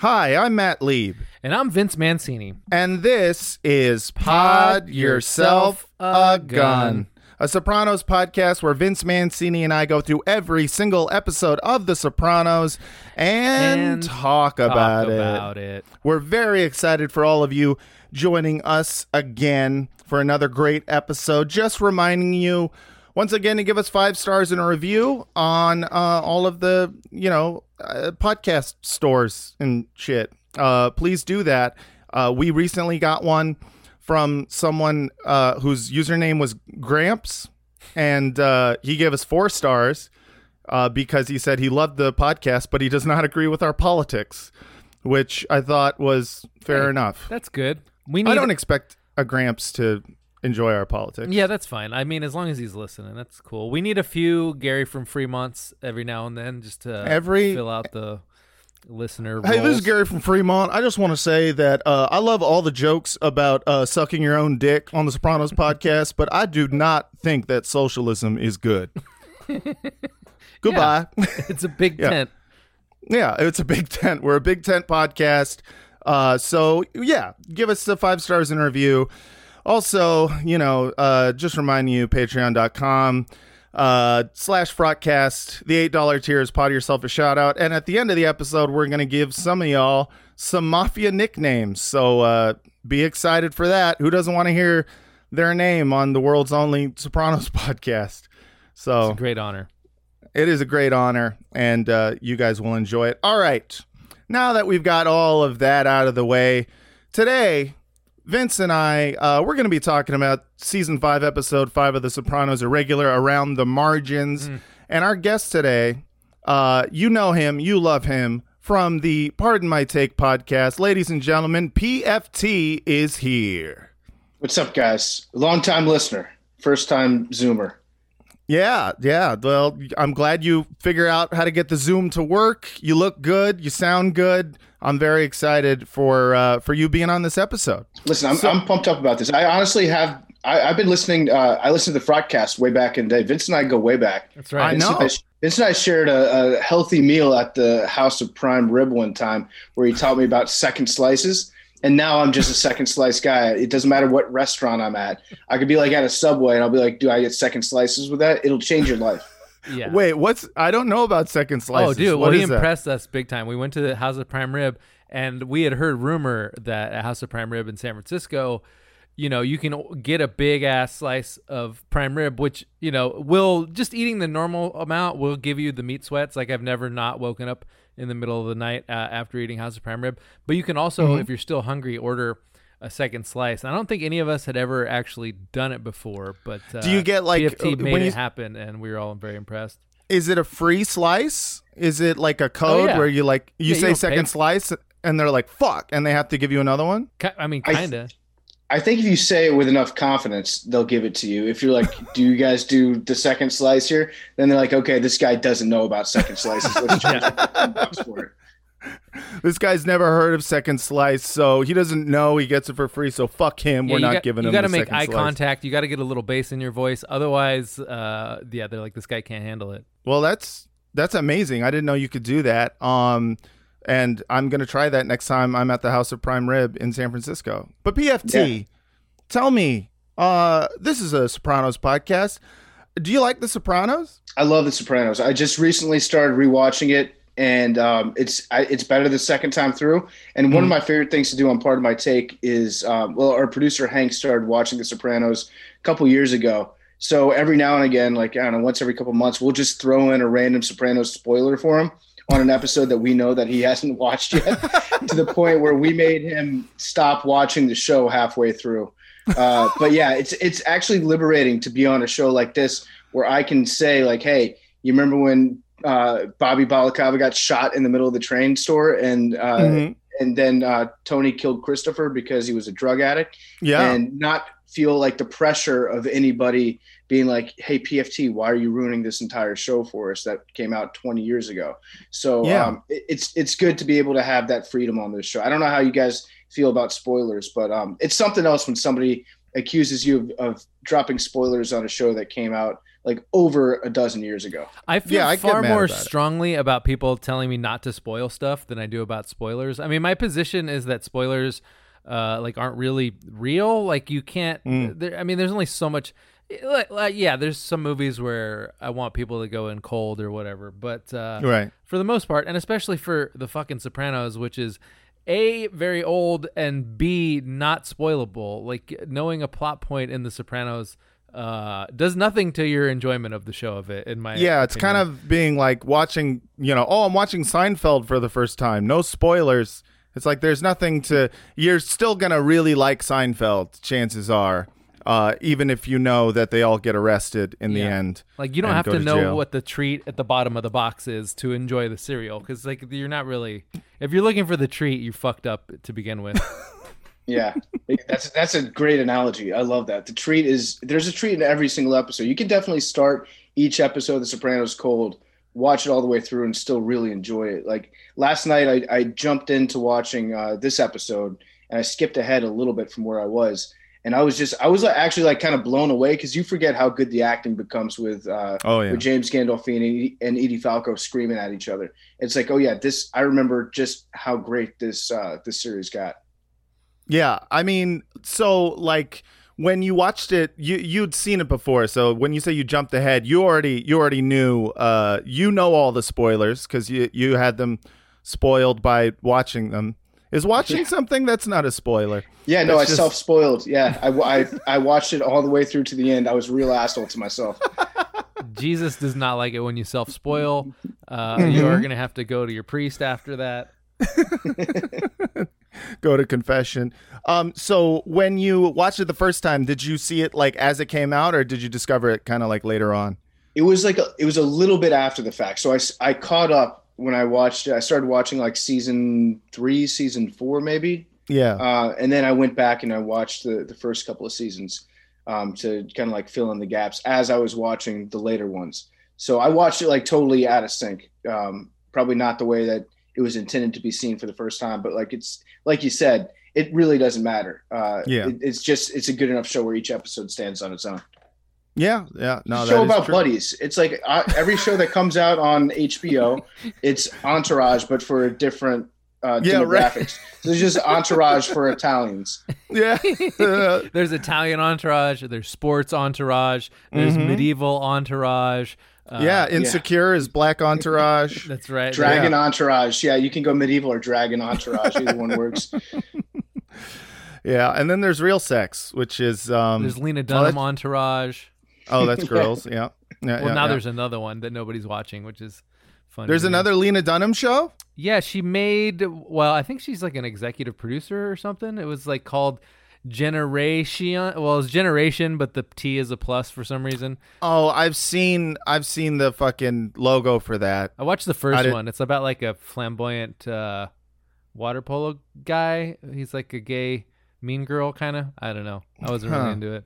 Hi, I'm Matt Lieb, And I'm Vince Mancini. and this is Pod Yourself a Gun, a Sopranos podcast where Vince Mancini and I go through every single episode of The Sopranos and, And talk, about, Talk it. about it. We're very excited for all of you joining us again for another great episode. Just reminding you once again to give us five stars in a review on uh, all of the you know uh, podcast stores and shit. Uh, please do that. Uh, we recently got one from someone uh, whose username was Gramps, and uh, he gave us four stars uh, because he said he loved the podcast, but he does not agree with our politics, which I thought was fair Hey, enough. That's good. We I don't expect a Gramps to enjoy our politics. Yeah, that's fine. I mean, as long as he's listening, that's cool. We need a few Gary from Fremonts every now and then just to Every- fill out the listener. Hey, this is. Gary from Fremont. I just want to say that uh, I love all the jokes about uh, sucking your own dick on the Sopranos podcast, but I do not think that socialism is good. Goodbye. Yeah. It's a big Yeah. tent. Yeah, it's a big tent. We're a big tent podcast. Uh, so yeah, give us the five stars in review. Also, you know, uh, just reminding you, patreon.com uh, slash frotcast. The $8 tier is Pod yourself a shout out. And at the end of the episode, we're going to give some of y'all some mafia nicknames. So uh, be excited for that. Who doesn't want to hear their name on the world's only Sopranos podcast? So It's a great honor. it is a great honor, and uh, you guys will enjoy it. All right. Now that we've got all of that out of the way, today, Vince and I, uh, we're going to be talking about season five, episode five of The Sopranos Irregular Around the Margins. And our guest today, uh, you know him, you love him from the Pardon My Take podcast. Ladies and gentlemen, PFT is here. What's up, guys? Long time listener, first time Zoomer. Yeah, yeah. Well, I'm glad you figure out how to get the Zoom to work. You look good. You sound good. I'm very excited for uh, for you being on this episode. Listen, I'm, I'm pumped up about this. I honestly have. I, I've been listening. Uh, I listened to the Frotcast way back in the day. Vince and I go way back. That's right. I Vince know. and I, Vince and I shared a, a healthy meal at the House of Prime Rib one time, where he taught me about second slices. And now I'm just a second slice guy. It doesn't matter what restaurant I'm at. I could be like at a Subway, and I'll be like, "Do I get second slices with that?" It'll change your life. Yeah. Wait, what's? I don't know about second slices. Oh, dude. What Well, he is that? impressed us big time. We went to the House of Prime Rib, and we had heard rumor that at House of Prime Rib in San Francisco, you know, you can get a big ass slice of prime rib, which you know will just eating the normal amount will give you the meat sweats. Like I've never not woken up in the middle of the night uh, after eating House of Prime Rib. But you can also, Mm-hmm. if you're still hungry, order a second slice. I don't think any of us had ever actually done it before, but uh, Do you get, like, PFT uh, made when it you- happen, and we were all very impressed. Is it a free slice? Is it like a code Oh, yeah. where you like you Yeah, say don't second pay. slice and they're like fuck and they have to give you another one? I mean, kind of. I think if you say it with enough confidence, they'll give it to you. If you're like, "Do you guys do the second slice here?" Then they're like, "Okay, this guy doesn't know about second slices. Let's charge him $10 for it." this guy's never heard of Second Slice, so he doesn't know he gets it for free. So fuck him. Yeah, We're not got, giving you him. You gotta make eye slice. contact. You got to get a little bass in your voice. Otherwise, uh, yeah, they're like, this guy can't handle it. Well, that's that's amazing. I didn't know you could do that. Um, and I'm gonna try that next time I'm at the House of Prime Rib in San Francisco. But PFT, tell me, uh, this is a Sopranos podcast. Do you like The Sopranos? I love The Sopranos. I just recently started rewatching it, and um, it's I, it's better the second time through. And one of my favorite things to do on Pardon My Take is, um, well, our producer Hank started watching The Sopranos a couple years ago. So every now and again, like I don't know, once every couple months, we'll just throw in a random Sopranos spoiler for him on an episode that we know that he hasn't watched yet, to the point where we made him stop watching the show halfway through. Uh, but yeah, it's it's actually liberating to be on a show like this where I can say like, hey, you remember when uh, Bobby Balakava got shot in the middle of the train store and uh, Mhm. and then uh, Tony killed Christopher because he was a drug addict Yeah. and not feel like the pressure of anybody being like, "Hey, PFT, why are you ruining this entire show for us that came out 20 years ago?" So Yeah. um, it- it's it's good to be able to have that freedom on this show. I don't know how you guys feel about spoilers, but um, it's something else when somebody accuses you of, of dropping spoilers on a show that came out like over a dozen years ago. I feel Yeah, I far mad more about it. strongly about people telling me not to spoil stuff than I do about spoilers. I mean, my position is that spoilers, uh, like, aren't really real. Like, you can't. Mm. There, I mean, there's only so much. Like, like, yeah, there's some movies where I want people to go in cold or whatever, but uh, Right. for the most part, and especially for the fucking Sopranos, which is a very old and b not spoilable. Like knowing a plot point in the Sopranos uh, does nothing to your enjoyment of the show of it. In my Yeah, it's kind of being like watching, you know, oh, I'm watching Seinfeld for the first time. No spoilers. It's like there's nothing to. You're still gonna really like Seinfeld. Chances are, uh, even if you know that they all get arrested in the end. like you don't have to, to know jail. what the treat at the bottom of the box is to enjoy the cereal because like you're not really if you're looking for the treat you fucked up to begin with. Yeah, that's that's a great analogy. I love that. The treat is there's a treat in every single episode. You can definitely start each episode of The Sopranos cold, watch it all the way through, and still really enjoy it. Like last night, I, I jumped into watching uh, this episode, and I skipped ahead a little bit from where I was, and I was just I was actually like kind of blown away because you forget how good the acting becomes with uh, Oh yeah. with James Gandolfini and Edie Falco screaming at each other. It's like, oh yeah, this I remember just how great this uh, this series got. Yeah, I mean, so like when you watched it, you you'd seen it before. So when you say you jumped ahead, you already you already knew. Uh, you know all the spoilers because you you had them spoiled by watching them. Is watching something that's not a spoiler? Yeah, no, That's I just- self spoiled. Yeah, I, I I watched it all the way through to the end. I was a real asshole to myself. Jesus does not like it when you self spoil. Uh, Mm-hmm. You are gonna have to go to your priest after that. Go to confession. Um, so when you watched it the first time, did you see it like as it came out, or did you discover it kind of like later on? It was like a, it was a little bit after the fact. So I I caught up when I watched it. I started watching like season three, season four, maybe, Yeah. uh, and then I went back and I watched the the first couple of seasons um, to kind of like fill in the gaps as I was watching the later ones. So I watched it like totally out of sync. Um, probably not the way that it was intended to be seen for the first time, but like it's like you said, it really doesn't matter. Uh, Yeah. it- it's just it's a good enough show where each episode stands on its own. yeah. Yeah. No, It's that a show is about true. buddies. It's like uh, every show that comes out on HBO, it's Entourage, but for a different uh, Yeah, right. demographics. So it's just Entourage for Italians. Yeah. There's Italian entourage. There's sports entourage. There's Mhm. medieval entourage. Uh, yeah. Insecure is Black Entourage. that's right. Dragon Entourage. Yeah, you can go medieval or Dragon Entourage. Either one works. Yeah, and then there's real sex, which is um. There's Lena Dunham that's- entourage. Oh, that's girls. Yeah. Yeah. Well, yeah, now yeah. there's another one that nobody's watching, which is funny. there's another Lena Dunham show. Yeah, she made. Well, I think she's like an executive producer or something. It was like called Generation. Well, it's Generation, but the T is a plus for some reason. Oh, I've seen I've seen the fucking logo for that. I watched the first did- one. It's about like a flamboyant uh, water polo guy. He's like a gay mean girl kind of. I don't know. I wasn't Huh. really into it.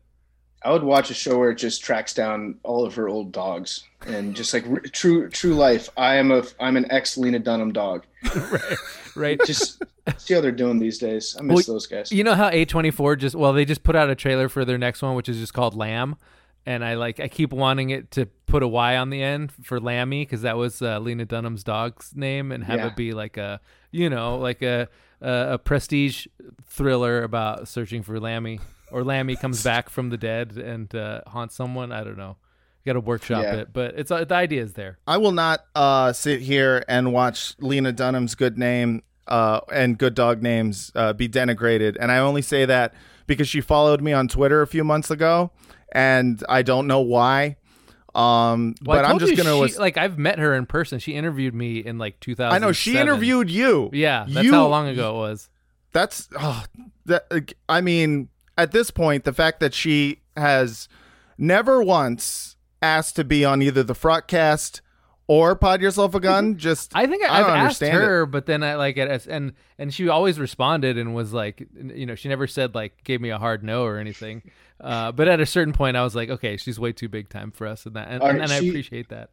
I would watch a show where it just tracks down all of her old dogs and just like r- true true life. I am a I'm an ex Lena Dunham dog, right? Just see how they're doing these days. I miss Well, those guys. You know how A24 just well they just put out a trailer for their next one which is just called Lamb and I like I keep wanting it to put a Y on the end for Lamby cuz that was uh, Lena Dunham's dog's name and have Yeah. it be like a you know like a a, a prestige thriller about searching for Lamby or Lamby comes back from the dead and uh, haunts someone I don't know. You got to workshop Yeah. it, but it's uh, the idea is there. I will not uh, sit here and watch Lena Dunham's good name uh, and good dog names uh, be denigrated. And I only say that because she followed me on Twitter a few months ago, and I don't know why. Um, Well, but I'm just gonna. she- like I've met her in person. She interviewed me in like 2000. I know she interviewed you. Yeah, that's You- how long ago it was. That's oh, that. I mean, at this point, the fact that she has never once asked to be on either the Frotcast or Pod Yourself a Gun, just I think I, I I've don't asked understand it. her, but then I like it, and and she always responded and was like, you know, she never said like gave me a hard no or anything. Uh, but at a certain point, I was like, okay, she's way too big time for us, and that, and, All and, right, and I appreciate that.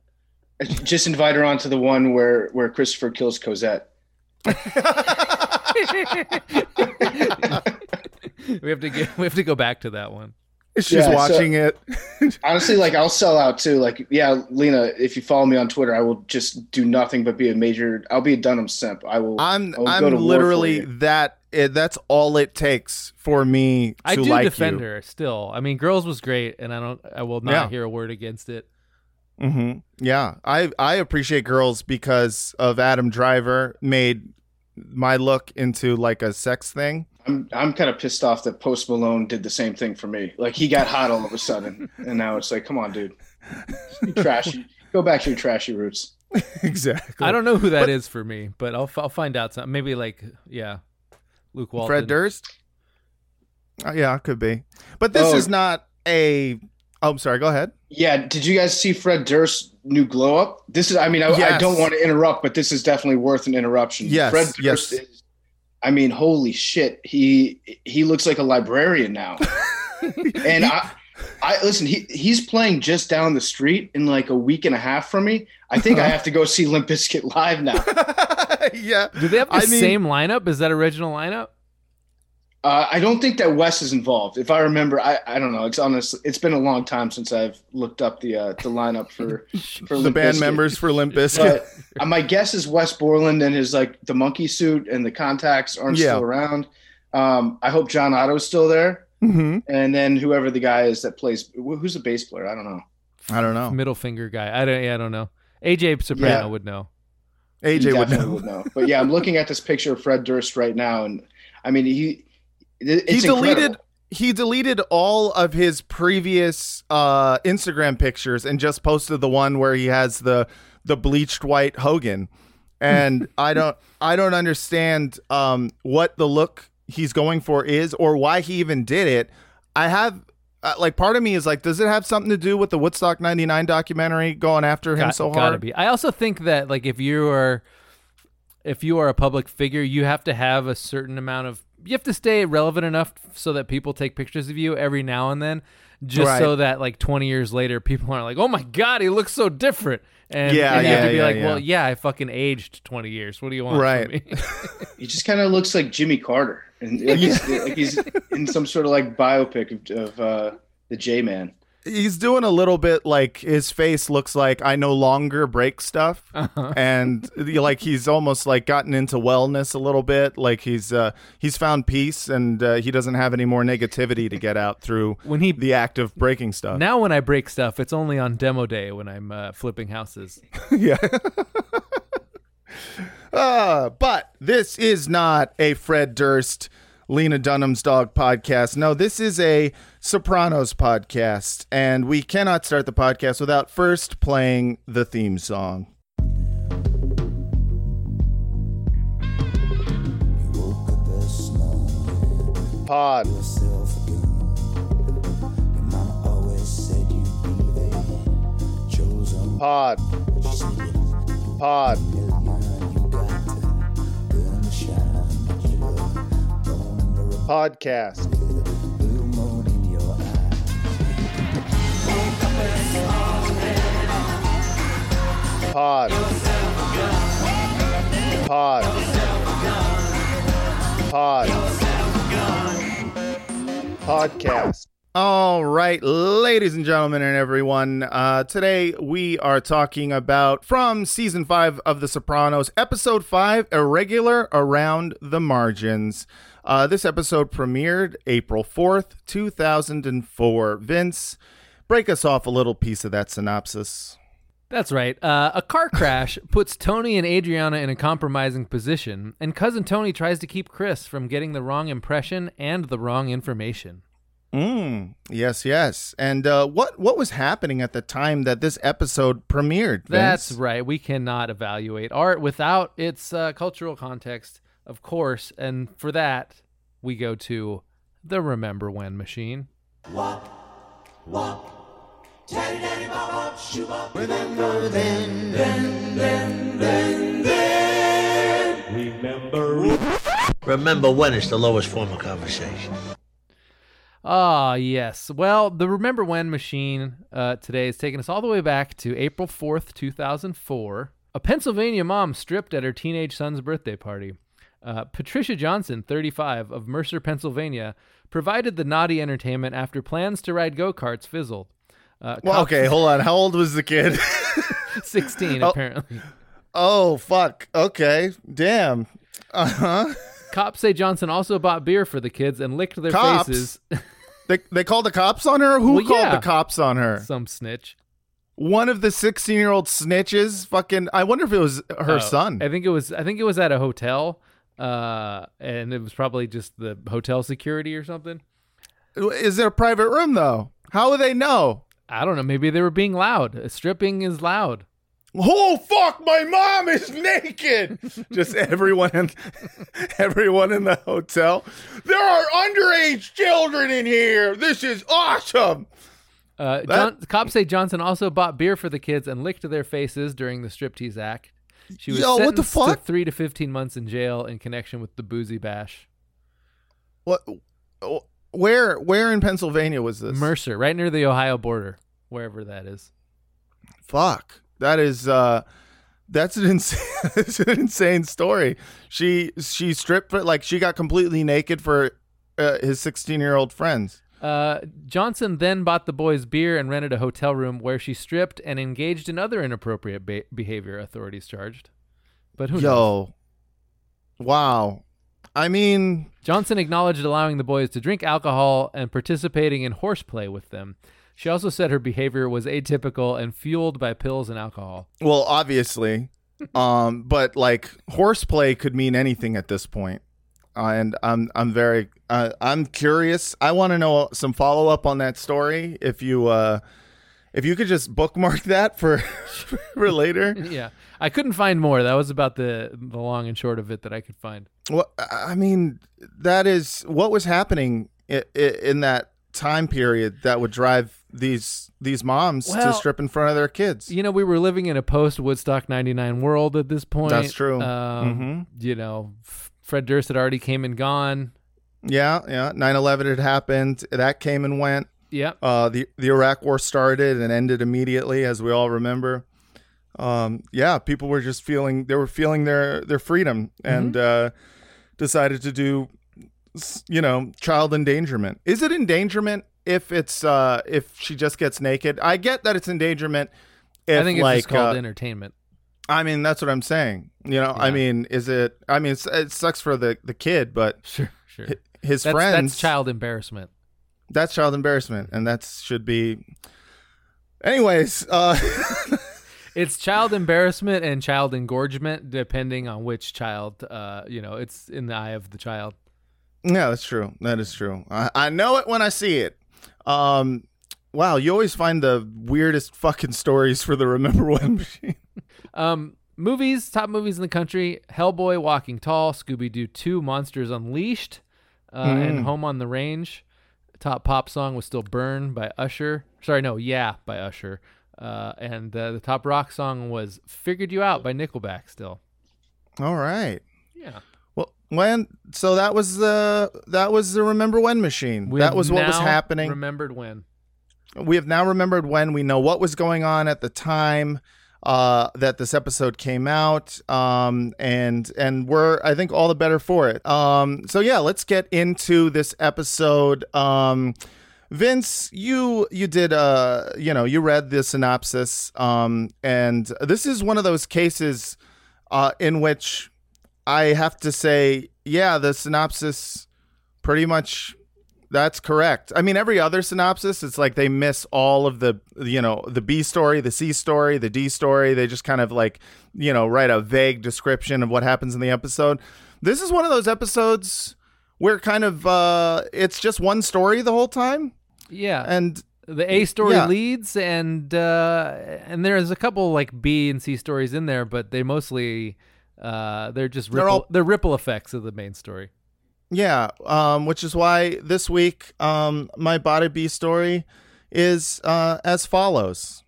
Just invite her on to the one where where Christopher kills Cosette. we have to get we have to go back to that one. She's Yeah, so- watching it. Honestly, like I'll sell out too. Like, yeah, Lena, if you follow me on Twitter, I will just do nothing but be a major. I'll be a Dunham simp. I will. I'm I'll I'm go to literally that. It, that's all it takes for me to I do like defend you. her still. I mean, girls was great, and I don't. I will not Yeah. hear a word against it. Mm-hmm. Yeah, I I appreciate girls because of Adam Driver made my look into like a sex thing. I'm I'm kind of pissed off that Post Malone did the same thing for me. Like he got hot all of a sudden, and now it's like, come on, dude, you trashy. Go back to your trashy roots. exactly. I don't know who that is for me, but I'll I'll find out. Some maybe like yeah, Luke Walton. Fred Durst. Uh, yeah, it could be. But this Oh. is not a. Oh, I'm sorry. Go ahead. Yeah, did you guys see Fred Durst's new glow up? This is, I mean, I, I don't want to interrupt, but this is definitely worth an interruption. Yes, Fred Durst yes. is, I mean, holy shit, he he looks like a librarian now. and I, I listen, he he's playing just down the street in like a week and a half from me. I think I uh-huh. have to go see Limp Bizkit live now. yeah. Do they have the I mean- same lineup? Is that original lineup? Uh, I don't think that Wes is involved. If I remember, I, I don't know. It's honest. It's been a long time since I've looked up the uh, the lineup for for The Limp band Bizkit. members for Limp Bizkit. But uh, my guess is Wes Borland and his like the monkey suit and the contacts aren't Yeah. still around. Um, I hope John Otto's still there, hmm and then whoever the guy is that plays who's the bass player. I don't know. I don't know. Middle finger guy. I don't. Yeah, I don't know. AJ Soprano Yeah. would know. He AJ would definitely know. But yeah, I'm looking at this picture of Fred Durst right now, and I mean he it- he deleted incredible. he deleted all of his previous uh Instagram pictures and just posted the one where he has the the bleached white Hogan. And I don't I don't understand um what the look he's going for is or why he even did it. I have uh, like part of me is like does it have something to do with the Woodstock 99 documentary going after him Got- so gotta hard? be. I also think that like if you are if you are a public figure, you have to have a certain amount of you have to stay relevant enough so that people take pictures of you every now and then, just Right. so that like 20 years later, people aren't like, "Oh my god, he looks so different." And, Yeah, and you have to be yeah, like, yeah. "Well, yeah, I fucking aged 20 years. What do you want Right. from me?" He just kind of looks like Jimmy Carter, and like, he's, like he's in some sort of like biopic of, of uh, the J Man. He's doing a little bit like his face looks like I no longer break stuff, Uh-huh. and like he's almost like gotten into wellness a little bit. Like he's uh, he's found peace, and uh, he doesn't have any more negativity to get out through When he the act of breaking stuff. now when I break stuff, it's only on demo day when I'm uh, flipping houses. yeah. uh, but this is not a Fred Durst, Lena Dunham's dog podcast. No, this is a Sopranos podcast, and we cannot start the podcast without first playing the theme song. Pod. yourself a Podcast. Pod. Pod. Pod. Podcast. All right, ladies and gentlemen, and everyone. Uh, today we are talking about from season five of The Sopranos, episode five, Irregular Around the Margins. Uh, this episode premiered April 4th, 2004. Vince, break us off a little piece of that synopsis. That's right. Uh, a car crash puts Tony and Adriana in a compromising position, and cousin Tony tries to keep Chris from getting the wrong impression and the wrong information. Mm, yes, yes. And uh, what what was happening at the time that this episode premiered? Vince? That's right. We cannot evaluate art without its uh, cultural context, of course. And for that, we go to the Remember When machine. Remember Remember when is the lowest form of conversation. Ah, yes. Well, the Remember When machine uh, today is taking us all the way back to April 4th, 2004. A Pennsylvania mom stripped at her teenage son's birthday party. Uh, Patricia Johnson, 35, of Mercer, Pennsylvania, provided the naughty entertainment after plans to ride go karts fizzled. Uh, Well, okay, hold on. How old was the kid? 16, Oh. apparently. oh, fuck. Okay, damn. Uh huh. Cops say Johnson also bought beer for the kids and licked their Cops? faces. They they called the cops on her. Who Well, called yeah. the cops on her? Some snitch. One of the sixteen year old snitches. Fucking. I wonder if it was her Oh, son. I think it was. I think it was at a hotel, uh, and it was probably just the hotel security or something. Is there a private room though? How would they know? I don't know. Maybe they were being loud. Stripping is loud. Oh fuck! My mom is naked. Just everyone, in, everyone in the hotel. There are underage children in here. This is awesome. Uh, John, cops say Johnson also bought beer for the kids and licked their faces during the striptease act. She was Yo, what the fuck? to three to fifteen months in jail in connection with the boozy bash. What? Where? Where in Pennsylvania was this? Mercer, right near the Ohio border, wherever that is. Fuck. That is. uh That's an insane. that's an insane story. She she stripped for like she got completely naked for uh, his sixteen year old friends. Uh, Johnson then bought the boys beer and rented a hotel room where she stripped and engaged in other inappropriate be- behavior. Authorities charged, but who knows? Yo. Wow. I mean, Johnson acknowledged allowing the boys to drink alcohol and participating in horseplay with them. She also said her behavior was atypical and fueled by pills and alcohol. well, obviously, um, but like horseplay could mean anything at this point. Uh, and I'm I'm very uh, I'm curious. I want to know some follow up on that story. If you uh, if you could just bookmark that for for later. yeah, I couldn't find more. That was about the the long and short of it that I could find. Well, I mean, that is what was happening in, in that time period that would drive these these moms Well, to strip in front of their kids. You know, we were living in a post Woodstock '99 world at this point. That's true. Um, You know, F- Fred Durst had already came and gone. Yeah, yeah. 9/11 had happened. That came and went. Yeah. Uh, the the Iraq War started and ended immediately, as we all remember. Um, yeah, people were just feeling they were feeling their their freedom and uh, decided to do, you know, child endangerment. Is it endangerment if it's uh, if she just gets naked? I get that it's endangerment. If I think it's like just called uh, entertainment. I mean, that's what I'm saying. You know, I mean, is it? I mean, it sucks for the the kid, but Sure, sure. hi- his That's, friends that's child embarrassment. that's child embarrassment and that should be anyways uh It's child embarrassment and child engorgement, depending on which child. Uh, you know, it's in the eye of the child. yeah that's true that is true I, I know it when i see it um wow you always find the weirdest fucking stories for the remember when machine Um, movies, top movies in the country: Hellboy, Walking Tall, Scooby Doo Two, Monsters Unleashed, uh, and Home on the Range. Top pop song was still "Burn" by Usher. Sorry, no, "Yeah" by Usher. Uh, and uh, the top rock song was "Figured You Out" by Nickelback. Still, all right yeah. well when so that was the that was the remember when machine We that was what was happening Remembered when? We have now remembered when we know what was going on at the time uh, that this episode came out, um, and and we're I think all the better for it. Um, so yeah, let's get into this episode. Um, Vince, you you did uh you know you read the synopsis, um, and this is one of those cases uh, in which I have to say, yeah, the synopsis pretty much that's correct. I mean, every other synopsis, it's like they miss all of the, you know, the B story, the C story, the D story. They just kind of like, you know, write a vague description of what happens in the episode. This is one of those episodes where kind of uh it's just one story the whole time. Yeah. And the A story Yeah. leads, and uh, and there's a couple like B and C stories in there, but they mostly uh, they're just They're all- they're ripple effects of the main story. Yeah, um, which is why this week um, my body B story is uh, as follows.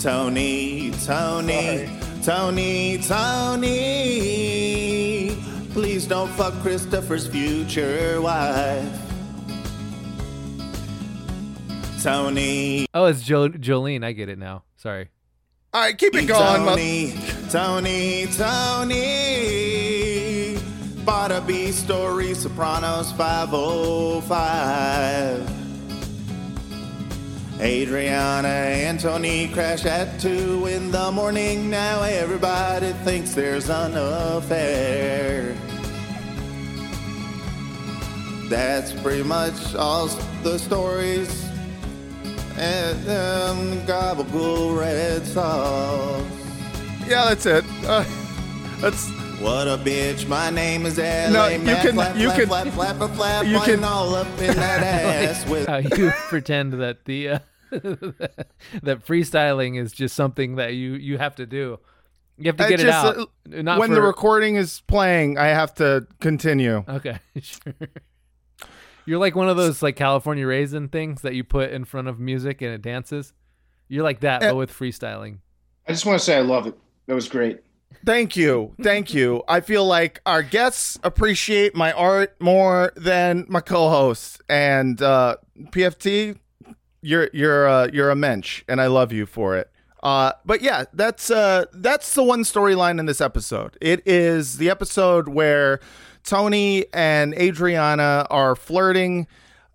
Tony, Tony, Tony, Tony. Please don't fuck Christopher's future wife. Tony, Oh, it's jo- Jolene. I get it now. Sorry. All right, keep it going. mo- Tony, Tony, Tony. Bada B story, Sopranos 505. Adriana and Tony crash at two in the morning. Now everybody thinks there's an affair. That's pretty much all the stories. And um, gabagool red sauce. Yeah, that's it. Uh, that's What a bitch! My name is LA. No, you Mac, can- flap, you flap, can- flap, flap, flap, flap, you can- all up in that ass with. How you pretend that the uh, that freestyling is just something that you you have to do. You have to I get it out. uh, Not when for, the recording is playing, I have to continue. Okay, sure. You're like one of those like California raisin things that you put in front of music and it dances. You're like that, Uh, but with freestyling. I just want to say I love it. That was great. Thank you. Thank you. I feel like our guests appreciate my art more than my co-hosts. And uh, PFT, you're you're uh, you're a mensch, and I love you for it. Uh, but yeah, that's uh, that's the one storyline in this episode. It is the episode where Tony and Adriana are flirting,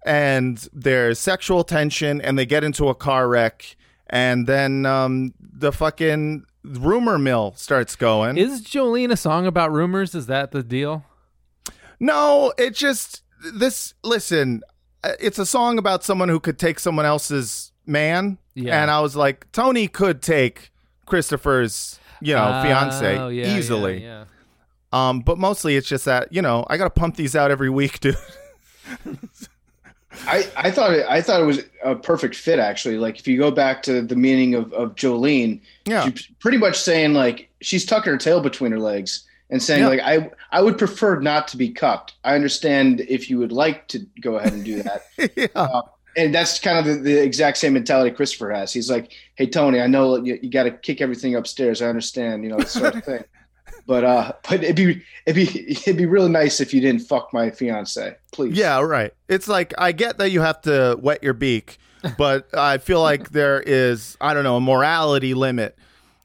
and there's sexual tension, and they get into a car wreck, and then um, the fucking rumor mill starts going. Is Jolene a song about rumors? Is that the deal? No, it just this. Listen, uh, it's a song about someone who could take someone else's man. Yeah. And I was like, Tony could take Christopher's, you know, fiance Oh, yeah, yeah, easily. Yeah, Um, but mostly it's just that you know I got to pump these out every week, dude. I, I thought it I thought it was a perfect fit actually. Like if you go back to the meaning of, of Jolene, Yeah. she's pretty much saying like she's tucking her tail between her legs and saying Yeah. like I I would prefer not to be cucked. I understand if you would like to go ahead and do that. yeah. and that's kind of the, the exact same mentality Christopher has. He's like, "Hey Tony, I know you, you got to kick everything upstairs. I understand, you know, this sort of thing. But uh, but it'd be it'd be it'd be really nice if you didn't fuck my fiance, please. Yeah, right. It's like I get that you have to wet your beak, but I feel like there is I don't know a morality limit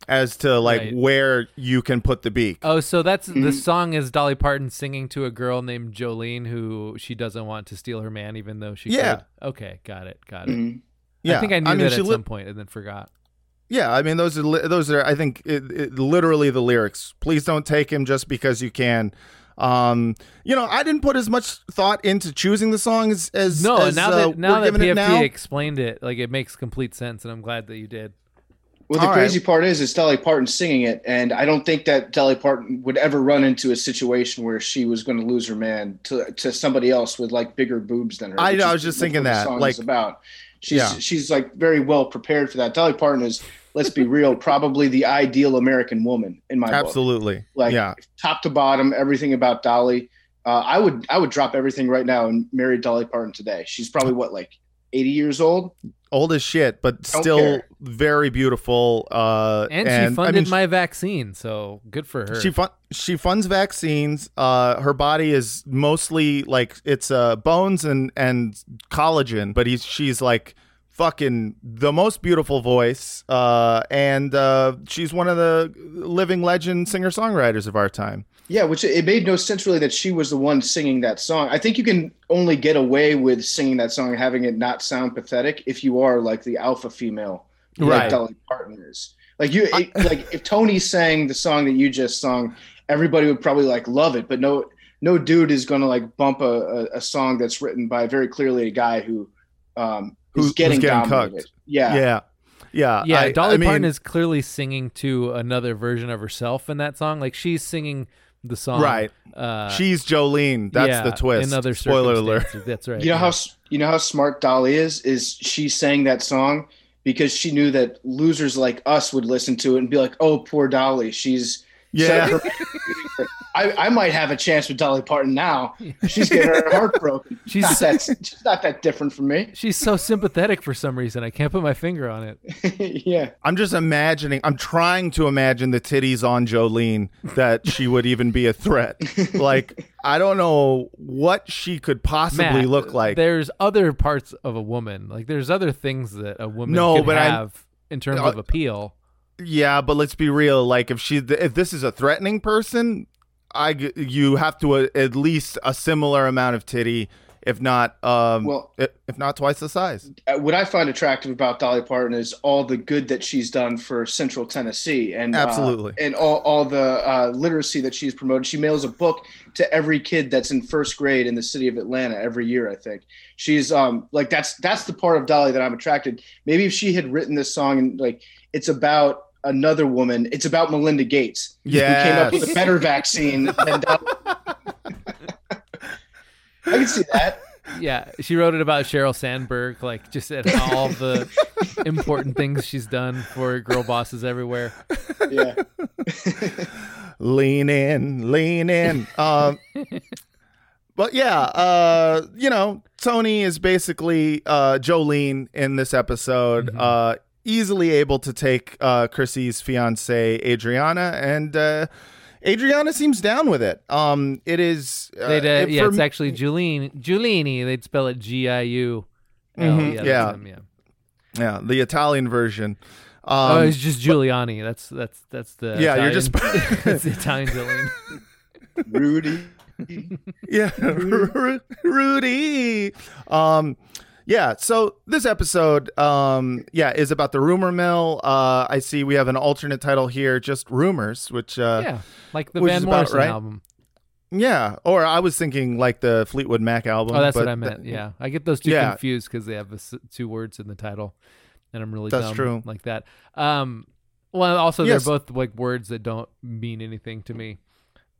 as to like Right. where you can put the beak. Oh, so that's Mm-hmm. the song is Dolly Parton singing to a girl named Jolene who she doesn't want to steal her man, even though she Yeah. could. Okay, got it, got it. Mhm. yeah, I think I knew mean, that at li- some point and then forgot. Yeah, I mean those are li- those are I think it, it, literally the lyrics. Please don't take him just because you can. Um, you know, I didn't put as much thought into choosing the song as, as No, as, now uh, that now that giving it PFT now. explained it, like it makes complete sense, and I'm glad that you did. Well, the All crazy right. part is, it's Dolly Parton singing it, and I don't think that Dolly Parton would ever run into a situation where she was going to lose her man to to somebody else with like bigger boobs than her. I know, I was just thinking that, song like- is about. She's Yeah. she's like very well prepared for that. Dolly Parton is, let's be real, probably the ideal American woman in my book. Absolutely. Like yeah. top to bottom, everything about Dolly. Uh, I would I would drop everything right now and marry Dolly Parton today. She's probably what like 80 years old. Old as shit, but Don't still care. very beautiful. Uh, And, I she funded mean, my vaccine, so good for her. She fun- she funds vaccines. Uh, her body is mostly like it's uh bones and and collagen, but he's she's like fucking the most beautiful voice. Uh, and uh, she's one of the living legend singer songwriters of our time. Yeah, which it made no sense really that she was the one singing that song. I think you can only get away with singing that song and having it not sound pathetic if you are like the alpha female, like Right. Dolly Parton is. Like you, it- like if Tony sang the song that you just sung, everybody would probably like love it. But no, no dude is going to like bump a, a, a song that's written by very clearly a guy who um, Who's- is who's getting, getting dominated. cooked. Yeah. Yeah, yeah, yeah, I- Dolly I mean, Parton is clearly singing to another version of herself in that song. Like she's singing the song, Right. Uh, she's Jolene. That's yeah, the twist. Another Spoiler alert. That's right. You know yeah. how you know how smart Dolly is? Is she sang that song because she knew that losers like us would listen to it and be like, "Oh, poor Dolly, she's." Yeah. set her- I, I might have a chance with Dolly Parton now. She's getting her heart broken. She's- She's not that, she's not that different from me. She's so sympathetic for some reason. I can't put my finger on it. yeah. I'm just imagining. I'm trying to imagine the titties on Jolene that she would even be a threat. like I don't know what she could possibly Matt, look like. There's other parts of a woman. Like there's other things that a woman No, can but I- have in terms Uh, of appeal. Yeah, but let's be real. Like if she, if this is a threatening person, I you have to uh, at least a similar amount of titty, if not, um, Well- if not twice the size. Uh, What I find attractive about Dolly Parton is all the good that she's done for Central Tennessee, and uh, Absolutely. and all, all the uh, literacy that she's promoted. She mails a book to every kid that's in first grade in the city of Atlanta every year. I think she's um like that's that's the part of Dolly that I'm attracted. Maybe if she had written this song and like it's about another woman, it's about Melinda Gates, Yeah. who came up with a better vaccine than Dolly. I can see that. Yeah, she wrote it about Sheryl Sandberg, like just at all the important things she's done for girl bosses everywhere. Yeah. lean in, lean in. Um, but yeah, uh, you know, Tony is basically uh, Jolene in this episode, Mm-hmm. uh, easily able to take uh, Chrissy's fiance Adriana, and uh, Adriana seems down with it. Um, it is, uh, They'd, uh, it- yeah, it's me- actually Giulini. Giulini. They'd spell it G I U. Mhm, yeah. yeah. yeah, the Italian version. oh, Um, it's just Giuliani. That's that's that's the Yeah, you're just- that's the Italian Giuliani. Rudy. yeah, Ru- Rudy. Um, yeah. So this episode, um, yeah, is about the rumor mill. Uh, I see we have an alternate title here, just rumors, which, uh, yeah, like the Van is about Morrison right. album. yeah. Or I was thinking like the Fleetwood Mac album. Oh, that's what I meant. th- yeah, I get those two Yeah. confused because they have the two words in the title, and I'm really That's dumb true. like that. Um, well, also Yes. they're both like words that don't mean anything to me.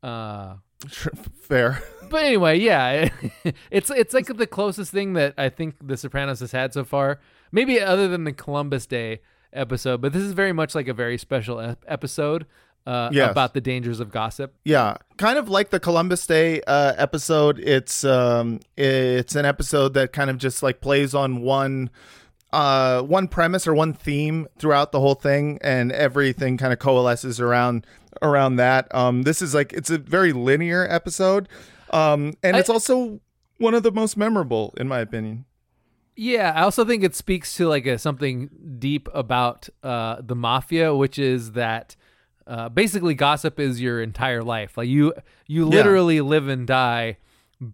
Uh, fair. but anyway, yeah, it's it's like the closest thing that I think The Sopranos has had so far. Maybe other than the Columbus Day episode, but this is very much like a very special ep- episode uh, Yes. about the dangers of gossip. Yeah, kind of like the Columbus Day uh, episode. It's um, it's an episode that kind of just like plays on one uh one premise or one theme throughout the whole thing, and everything kind of coalesces around around that. Um, this is like it's a very linear episode, um, and I- it's also one of the most memorable in my opinion. Yeah, I also think it speaks to like a, something deep about uh, the mafia, which is that uh, basically gossip is your entire life. Like you, you Yeah. literally live and die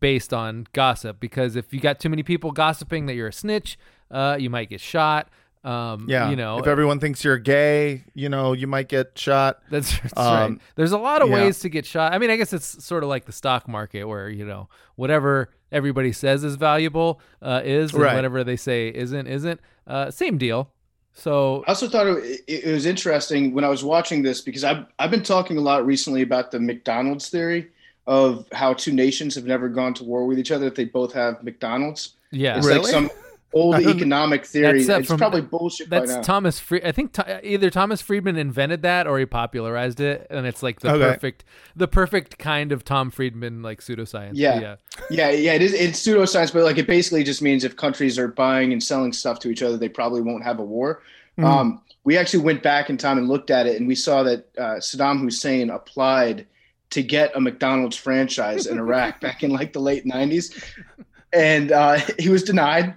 based on gossip. Because if you got too many people gossiping that you're a snitch, uh, you might get shot. Um, Yeah, you know, if everyone thinks you're gay, you know, you might get shot. that's, that's Um, right. There's a lot of yeah. ways to get shot. I mean, I guess it's sort of like the stock market where, you know, whatever everybody says is valuable uh, is, and Right. whatever they say isn't, isn't. Uh, same deal. So, I also thought it, it it was interesting when I was watching this because I've I've been talking a lot recently about the McDonald's theory of how two nations have never gone to war with each other if they both have McDonald's. yeah. It's Really? like some old economic theory. That's, it's from- probably bullshit by That's now. Thomas. Fre- I think Tho- either Thomas Friedman invented that or he popularized it, and it's like the Okay. perfect, the perfect kind of Tom Friedman like pseudoscience. Yeah. yeah. Yeah, yeah, it is. It's pseudoscience, but like it basically just means if countries are buying and selling stuff to each other, they probably won't have a war. Um, we actually went back in time and looked at it, and we saw that uh, Saddam Hussein applied to get a McDonald's franchise in Iraq back in like the late '90s, and uh, he was denied.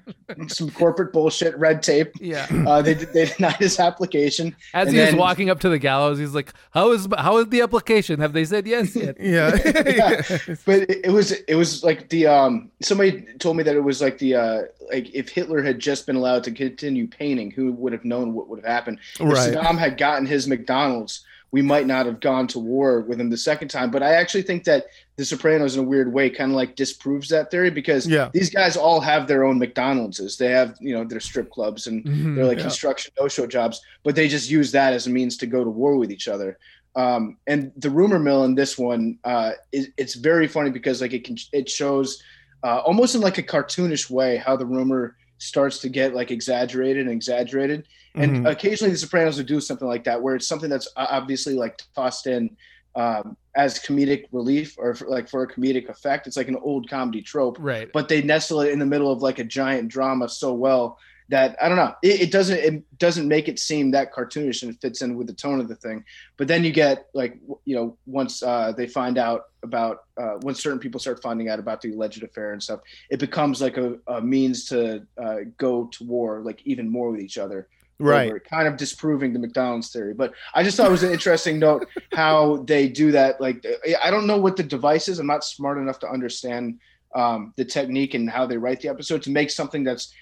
Some corporate bullshit, red tape. Yeah. Uh, they they denied his application. As And he was walking up to the gallows, he's like, "How is how is the application? Have they said yes yet?" Yeah. yeah. but it, it was it was like the um somebody told me that it was like the uh like if Hitler had just been allowed to continue painting, who would have known what would have happened? Right. If Saddam had gotten his McDonald's, we might not have gone to war with him the second time. But I actually think that The Sopranos, in a weird way, kind of like disproves that theory because Yeah. these guys all have their own McDonald's. They have you know their strip clubs and Mhm. they're like Yeah. construction no show jobs, but they just use that as a means to go to war with each other. Um, and the rumor mill in this one, uh, is, it's very funny because like it can it shows uh, almost in like a cartoonish way how the rumor starts to get like exaggerated and exaggerated. And Mhm. occasionally the Sopranos would do something like that where it's something that's obviously like tossed in um, as comedic relief or for, like for a comedic effect. It's like an old comedy trope Right. but they nestle it in the middle of like a giant drama so well that I don't know. It, it doesn't it doesn't make it seem that cartoonish and it fits in with the tone of the thing. But then you get like you know once uh, they find out about uh, when certain people start finding out about the alleged affair and stuff, it becomes like a, a means to uh, go to war like even more with each other. Right. over kind of disproving the McDonald's theory. But I just thought it was an interesting note how they do that. Like, I don't know what the device is. I'm not smart enough to understand um, the technique and how they write the episode to make something that's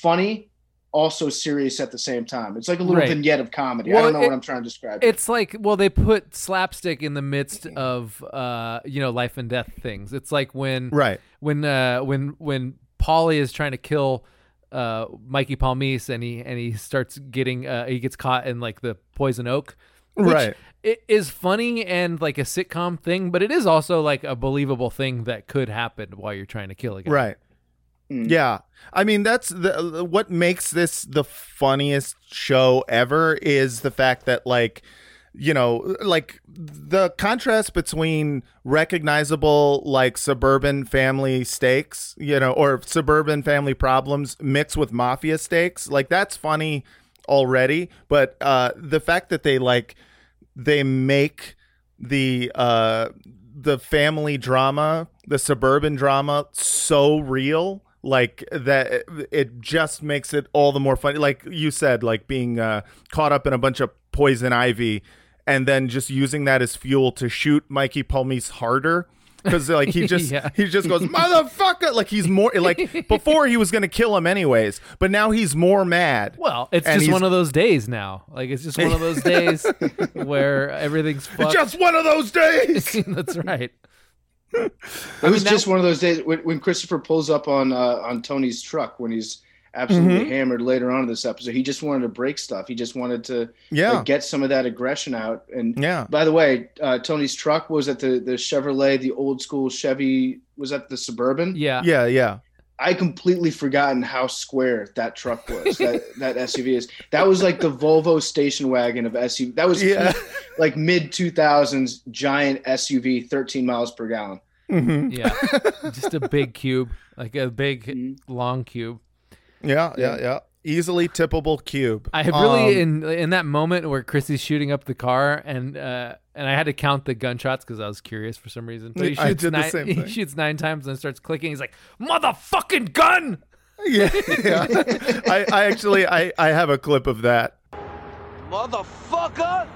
funny, also serious at the same time. It's like a little Right. vignette of comedy. I don't know it- what I'm trying to describe. It's like well, they put slapstick in the midst of uh, you know life and death things. It's like when Right. when uh, when when Paulie is trying to kill uh, Mikey Palmice and he and he starts getting uh, he gets caught in like the poison oak. Which Right. It is funny and like a sitcom thing, but it is also like a believable thing that could happen while you're trying to kill a guy. Right. Mm. Yeah. I mean, that's the what makes this the funniest show ever is the fact that like you know, like the contrast between recognizable like suburban family stakes, you know, or suburban family problems mixed with mafia stakes, like that's funny already, but uh the fact that they like they make the uh the family drama, the suburban drama so real like that it just makes it all the more funny. Like you said like being uh caught up in a bunch of poison ivy and then just using that as fuel to shoot Mikey Palmice harder because like he just Yeah. he just goes motherfucker like he's more like before he was gonna kill him anyways but now he's more mad Well, it's just he's- one of those days now. Like it's just one of those days where everything's fucked. just one of those days That's right. it was that- just one of those days when, when Christopher pulls up on uh, on Tony's truck when he's absolutely Mm-hmm. hammered later on in this episode. He just wanted to break stuff. He just wanted to Yeah. like, get some of that aggression out. And Yeah. by the way, uh, Tony's truck was at the the Chevrolet, the old school Chevy was at the Suburban. Yeah. yeah yeah I completely forgotten how square that truck was. that that SUV is. That was like the Volvo station wagon of SUV. That was Yeah. like mid two thousands giant SUV, thirteen miles per gallon. Mhm. Yeah. just a big cube, like a big Mm-hmm. long cube. Yeah yeah yeah easily tippable cube I really Um, in in that moment where Chrissy's shooting up the car and uh and I had to count the gunshots because I was curious for some reason. But he I shoots did the nine. same He shoots nine times and then starts clicking. He's like, "Motherfucking gun!" yeah, yeah. I, I actually I, I have a clip of that. Motherfucker!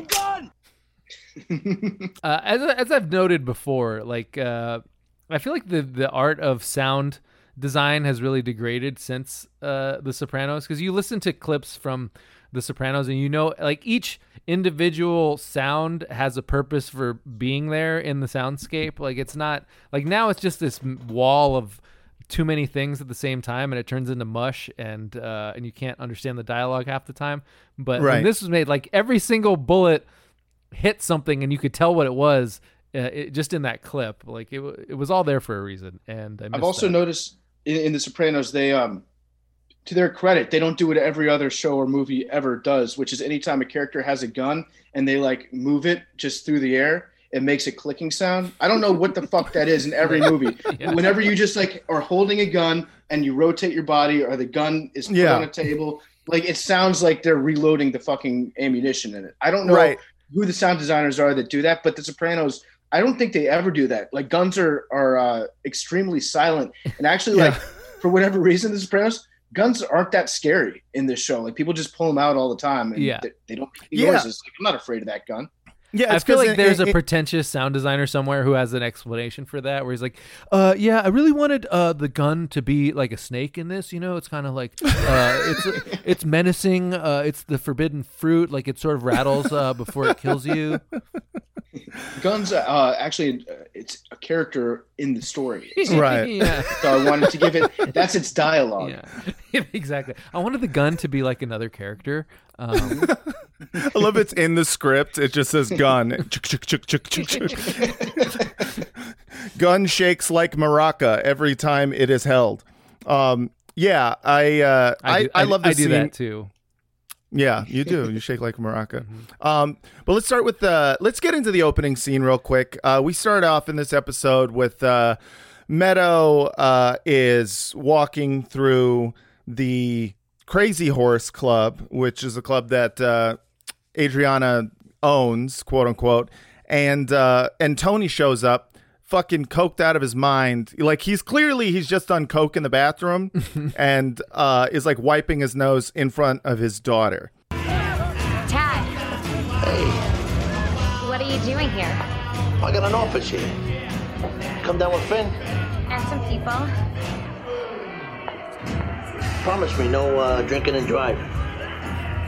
Motherfucking gun! uh, as as I've noted before, like uh, I feel like the the art of sound design has really degraded since uh, The Sopranos because you listen to clips from The Sopranos and you know like each individual sound has a purpose for being there in the soundscape. Like it's not like now it's just this wall of too many things at the same time and it turns into mush and uh, and you can't understand the dialogue half the time. But when Right. this was made, like every single bullet hit something and you could tell what it was. Uh, it, just in that clip, like it, it was all there for a reason, and I I've also that. noticed in, in The Sopranos, they um, to their credit, they don't do what every other show or movie ever does, which is anytime a character has a gun and they like move it just through the air, it makes a clicking sound. I don't know what the fuck that is in every movie. Yeah. Whenever you just like are holding a gun and you rotate your body, or the gun is put Yeah. on a table, like it sounds like they're reloading the fucking ammunition in it. I don't know Right. who the sound designers are that do that, but The Sopranos. I don't think they ever do that. Like guns are are uh, extremely silent, and actually, like for whatever reason, The Sopranos guns aren't that scary in this show. Like people just pull them out all the time, and Yeah. they, they don't make any Yeah. noises. Like, I'm not afraid of that gun. Yeah, I feel like in- there's in- a pretentious sound designer somewhere who has an explanation for that, where he's like, "Uh, yeah, I really wanted uh the gun to be like a snake in this. You know, it's kind of like uh, it's it's menacing. Uh, it's the forbidden fruit. Like it sort of rattles uh before it kills you. Guns, uh, actually, uh, it's a character in the story. Right. yeah. So I wanted to give it. That's its dialogue. Yeah, exactly. I wanted the gun to be like another character. Um, I love it's in the script. It just says gun. Gun shakes like maraca every time it is held. Um, yeah, I uh, I, do- I, love I do scene. that too. Yeah, you do. You shake like a maraca. Mm-hmm. Um, but let's start with the. Let's get into the opening scene real quick. Uh, we start off in this episode with uh, Meadow uh, is walking through the Crazy Horse Club, which is a club that uh, Adriana owns, quote unquote, and uh, and Tony shows up, fucking coked out of his mind. Like he's clearly he's just done coke in the bathroom, and uh, is like wiping his nose in front of his daughter. Tad. Hey, What are you doing here? I got an office here. Come down with Finn. And some people. Promise me no uh, drinking and driving.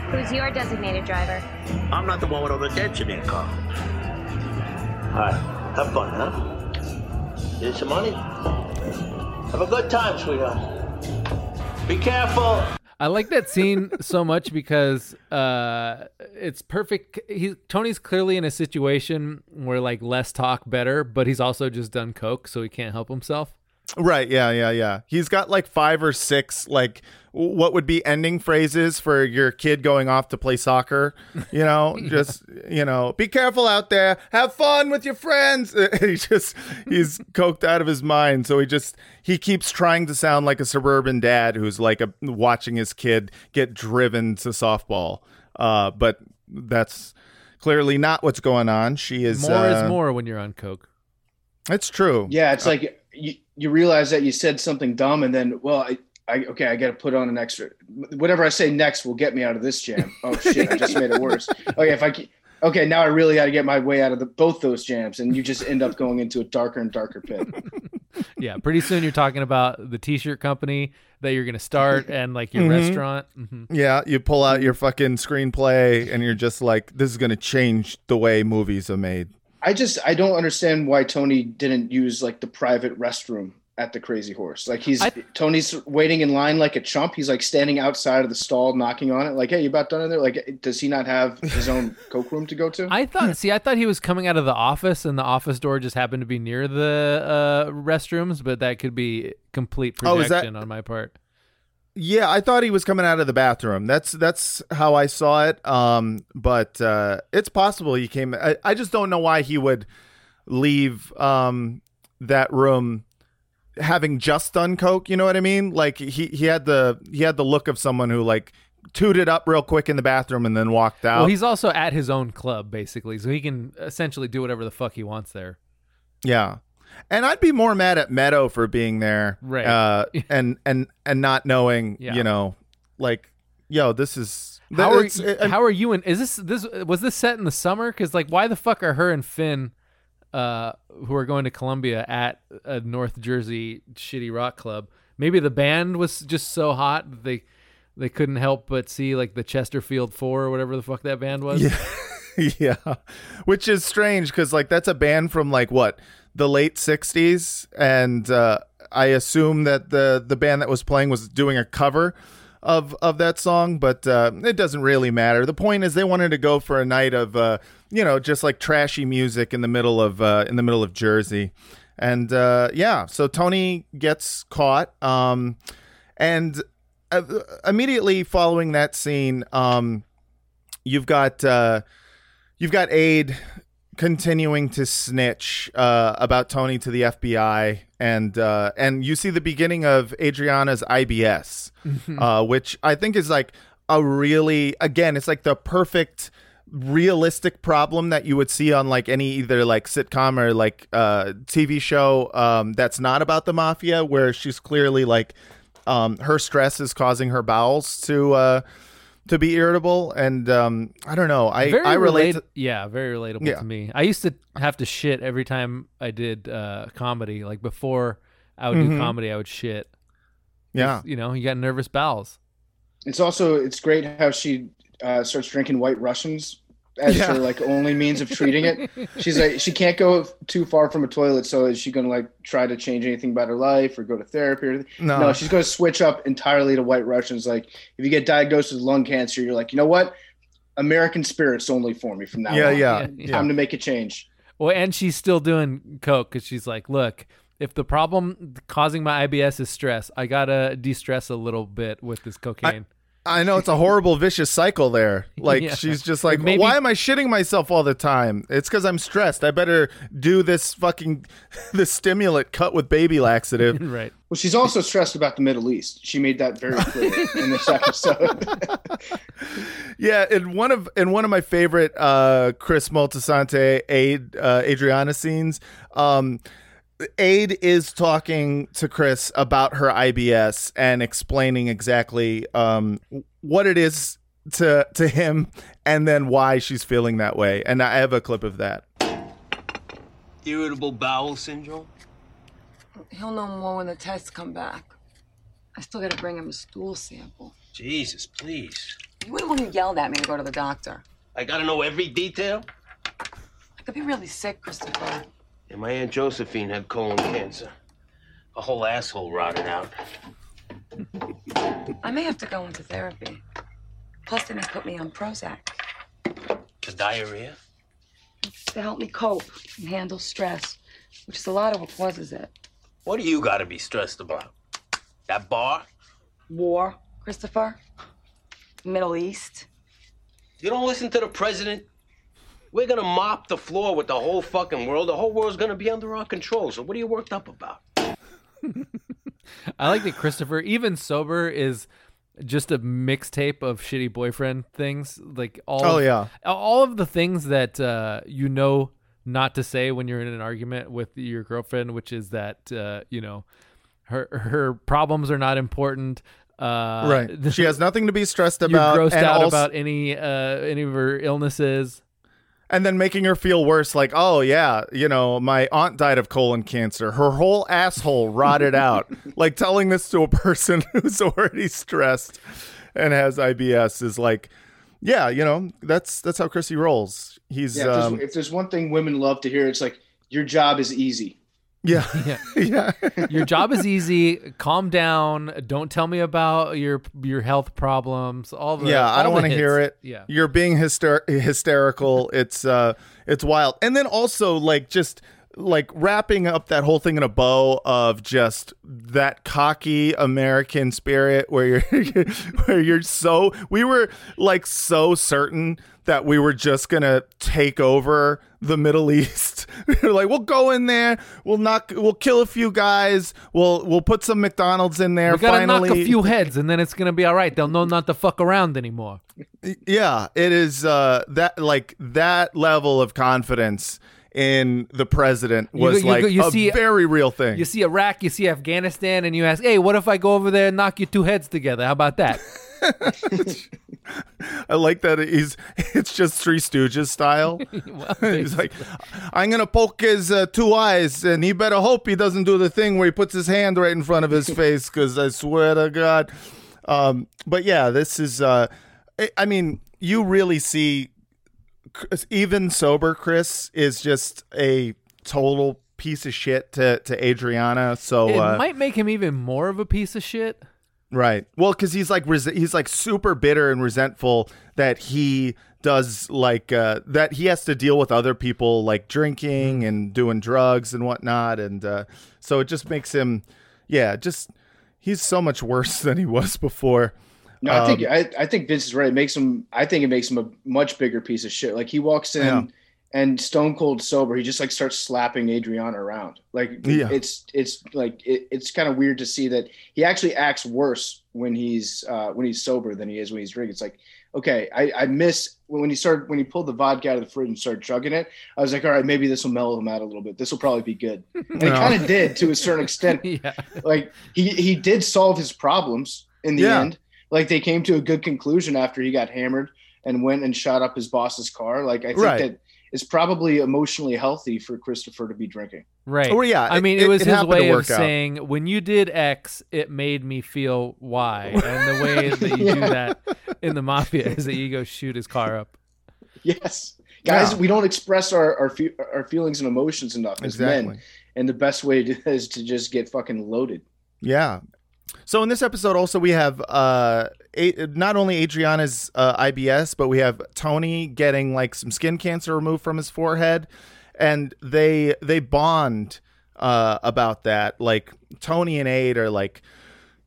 Who's your designated driver? I'm not the one with all the dents in their car. All right, have fun, huh? Need some money? Have a good time, sweetheart. Be careful. I like that scene so much because uh, it's perfect. He Tony's clearly in a situation where like less talk better, but he's also just done coke, so he can't help himself. Right. Yeah. Yeah. Yeah. He's got like five or six, like what would be ending phrases for your kid going off to play soccer. You know, just, you know, be careful out there. Have fun with your friends. he just, he's coked out of his mind. So he just, he keeps trying to sound like a suburban dad who's like a, watching his kid get driven to softball. Uh, but that's clearly not what's going on. She is, More uh, is more when you're on coke. It's true. Yeah, it's like you, you realize that you said something dumb, and then, well, I, I okay, I got to put on an extra. Whatever I say next will get me out of this jam. Oh shit, I just made it worse. Okay, if I okay, now I really got to get my way out of the, both those jams, and you just end up going into a darker and darker pit. Yeah, pretty soon you're talking about the t-shirt company that you're gonna start and like your Mhm. restaurant. hmm Yeah, you pull out your fucking screenplay and you're just like, this is going to change the way movies are made. I just I don't understand why Tony didn't use like the private restroom at the Crazy Horse. Like he's I- Tony's waiting in line like a chump. He's like standing outside of the stall, knocking on it. Like, hey, you about done in there? Like, does he not have his own coke room to go to? I thought, see, I thought he was coming out of the office, and the office door just happened to be near the uh, restrooms, but that could be complete Oh, that- projection on my part. Yeah, I thought he was coming out of the bathroom. That's that's how I saw it. Um, but uh, it's possible he came. I, I just don't know why he would leave um that room having just done coke. You know what I mean? Like he he had the he had the look of someone who like tooted up real quick in the bathroom and then walked out. Well, he's also at his own club, basically, so he can essentially do whatever the fuck he wants there. Yeah. And I'd be more mad at Meadow for being there. Right. Uh, and and and not knowing, Yeah. you know, like, yo, this is How are, it- how are you in? Is this this was this set in the summer? Because like, why the fuck are her and Finn, uh, who are going to Columbia at a North Jersey shitty rock club? Maybe the band was just so hot that they they couldn't help but see like the Chesterfield Four or whatever the fuck that band was. Yeah. yeah. Which is strange because like that's a band from like what the late '60s, and uh, I assume that the the band that was playing was doing a cover of of that song, but uh, it doesn't really matter. The point is they wanted to go for a night of uh, you know just like trashy music in the middle of uh, in the middle of Jersey, and uh, yeah, so Tony gets caught, um, and uh, immediately following that scene, um, you've got uh, you've got Aid continuing to snitch uh, about Tony to the FBI, and uh, and you see the beginning of Adriana's IBS, uh, which I think is like a really again, it's like the perfect realistic problem that you would see on like any either like sitcom or like uh TV show um that's not about the mafia where she's clearly like um her stress is causing her bowels to uh to be irritable and um I don't know I very I relate relate- yeah, very relatable Yeah. to me. I used to have to shit every time I did uh, comedy. Like before I would do Mhm. comedy, I would shit. yeah You know, you got nervous bowels. It's also it's great how she uh, starts drinking White Russians as Yeah. her like only means of treating it. She's like she can't go too far from a toilet, so is she gonna like try to change anything about her life or go to therapy? Or? No. no, she's gonna switch up entirely to White Russians. Like if you get diagnosed with lung cancer, you're like, you know what? American spirits only for me from now yeah on. yeah Yeah. yeah Time to make a change. Well, and she's still doing coke because she's like, look, if the problem causing my IBS is stress, I gotta de-stress a little bit with this cocaine. I know it's a horrible vicious cycle there. Like Yeah. she's just like, Maybe- why am I shitting myself all the time? It's because I'm stressed. I better do this fucking this stimulant cut with baby laxative. right. Well, she's also stressed about the Middle East. She made that very clear in this episode. yeah, in one of in one of my favorite uh, Chris Moltisanti Aid uh, Adriana scenes, um, Aid is talking to Chris about her IBS and explaining exactly um, what it is to to him, and then why she's feeling that way. And I have a clip of that. Irritable bowel syndrome? He'll know more when the tests come back. I still gotta bring him a stool sample. Jesus, please. You wouldn't want to yelled at me to go to the doctor. I gotta know every detail. I could be really sick, Christopher. And my Aunt Josephine had colon cancer. A whole asshole rotted out. I may have to go into therapy. Plus, they may put me on Prozac The diarrhea? to help me cope and handle stress, which is a lot of what causes it. What do you gotta be stressed about? That bar? War, Christopher. Middle East. You don't listen to the president? We're gonna mop the floor with the whole fucking world. The whole world's gonna be under our control. So what are you worked up about? I like that Christopher, even sober, is just a mixtape of shitty boyfriend things. Like all Oh, of- yeah. all of the things that uh, you know not to say when you're in an argument with your girlfriend, which is that uh, you know her her problems are not important. Uh, right. She has nothing to be stressed about. You're about. grossed and out also- about any uh, any of her illnesses. And then making her feel worse like oh yeah you know my aunt died of colon cancer. Her whole asshole rotted out. Like telling this to a person who's already stressed and has ibs is like yeah you know that's that's how chrissy rolls. He's Yeah, if, there's, um if there's one thing women love to hear, it's like your job is easy. Yeah Yeah. yeah Your job is easy. Calm down. Don't tell me about your your health problems. All the yeah i don't want to hear it Yeah. you're being hyster- hysterical it's uh it's wild and then also like just like wrapping up that whole thing in a bow of just that cocky american spirit where you're where you're so we were like so certain that we were just gonna take over the middle east we were like we'll go in there we'll knock we'll kill a few guys we'll we'll put some mcdonald's in there We gotta finally knock a few heads, and then it's gonna be all right. They'll know not to fuck around anymore. yeah it is uh that like that level of confidence in the president You was go- you like you a see- very real thing You see Iraq, you see Afghanistan, and you ask, "Hey, what if I go over there and knock your two heads together? How about that?" i like that he's it's just three stooges style well, he's like i'm gonna poke his uh, two eyes and he better hope he doesn't do the thing where he puts his hand right in front of his face because i swear to god um but yeah this is uh I- mean you really see even sober chris is just a total piece of shit to to Adriana. So it uh, might make him even more of a piece of shit. Right. Well, because he's like res- he's like super bitter and resentful that he does like uh, that he has to deal with other people like drinking and doing drugs and whatnot, and uh, so it just makes him, yeah, just he's so much worse than he was before. No, I think Um, I, I think Vince is right. It makes him. I think it makes him a much bigger piece of shit. Like he walks in Yeah. and stone cold sober, he just like starts slapping Adriana around. Like Yeah. it's it's like it, it's kind of weird to see that he actually acts worse when he's uh, when he's sober than he is when he's drinking. It's like okay, I, I miss when he started when he pulled the vodka out of the fridge and started chugging it. I was like, all right, maybe this will mellow him out a little bit. This will probably be good. And it No. kind of did to a certain extent yeah. like he he did solve his problems in the Yeah. end. Like they came to a good conclusion after he got hammered and went and shot up his boss's car. Like I think Right. that it's probably emotionally healthy for Christopher to be drinking. Right. Oh, yeah, I it- mean, it, it- was it his way of out. saying, when you did X, it made me feel Y. And the way that you do that in the mafia is that you go shoot his car up. Yes, guys, Yeah. we don't express our our, fe- our feelings and emotions enough as men, and the best way to, is to just get fucking loaded. Yeah. So in this episode, also we have uh, a- not only Adriana's uh, IBS, but we have Tony getting like some skin cancer removed from his forehead, and they they bond uh, about that. Like Tony and Aid are like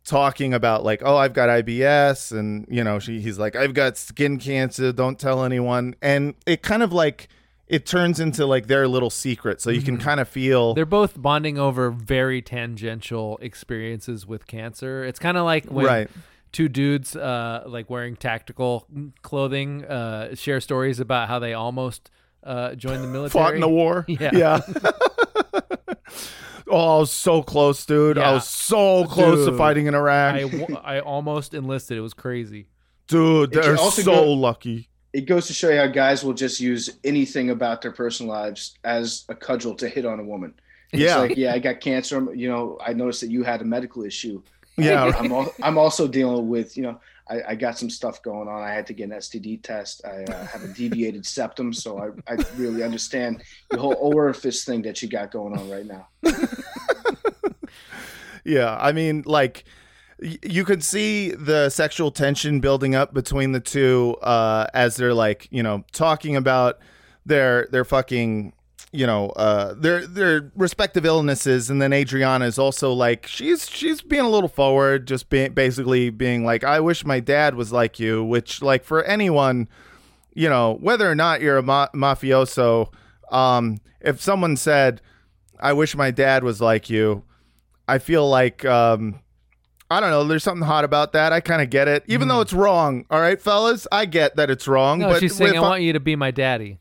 talking about like, oh, I've got IBS, and you know, she he's like, I've got skin cancer. Don't tell anyone, and it kind of like it turns into like their little secret. So you can kind of feel They're both bonding over very tangential experiences with cancer. It's kind of like when Right. two dudes, uh, like wearing tactical clothing, uh, share stories about how they almost uh, joined the military. fought in the war. Yeah. Yeah. oh, I was so close, dude. I was so close to fighting in Iraq. I, w- I almost enlisted. It was crazy. dude, they're so go- lucky. It goes to show you how guys will just use anything about their personal lives as a cudgel to hit on a woman. It's Yeah. like, yeah, I got cancer. You know, I noticed that you had a medical issue. Yeah. I'm, al- I'm also dealing with, you know, I, I got some stuff going on. I had to get an STD test. I uh, have a deviated septum, so I, I really understand the whole orifice thing that you got going on right now. Yeah, I mean, like you could see the sexual tension building up between the two uh, as they're like, you know, talking about their their fucking, you know, uh, their their respective illnesses, and then Adriana is also like, she's she's being a little forward, just being basically being like, I wish my dad was like you, which like for anyone, you know, whether or not you're a ma- mafioso, um, if someone said, I wish my dad was like you. I feel like um I don't know, there's something hot about that. I kind of get it. Even though hmm. it's wrong. All right, fellas, I get that it's wrong, No, but she's saying, I want you to be my daddy.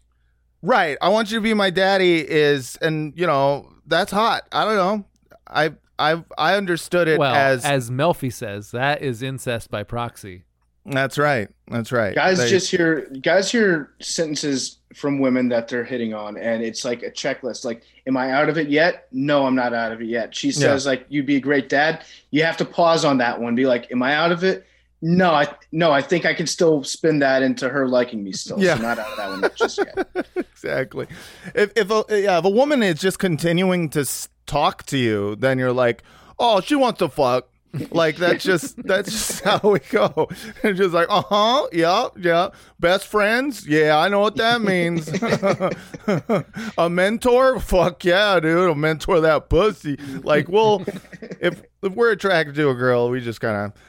Right. I want you to be my daddy is and you know, that's hot. I don't know. I I I understood it Well, as, as Melfi says, that is incest by proxy. That's right. That's right. Guys They- just hear guys hear sentences from women that they're hitting on, and it's like a checklist. Like, am I out of it yet? No, I'm not out of it yet. She says, like, you'd be a great dad. You have to pause on that one. Be like, am I out of it? No, I no, I think I can still spin that into her liking me still. Yeah. So not out of that one just yet. exactly. If if a, yeah, if a woman is just continuing to talk to you, then you're like, "Oh, she wants to fuck." Like that's just that's just how we go. And just like, uh huh, yeah, yeah. Best friends, yeah, I know what that means. a mentor, fuck yeah, dude. A mentor that pussy. Like, well, if if we're attracted to a girl, we just kind of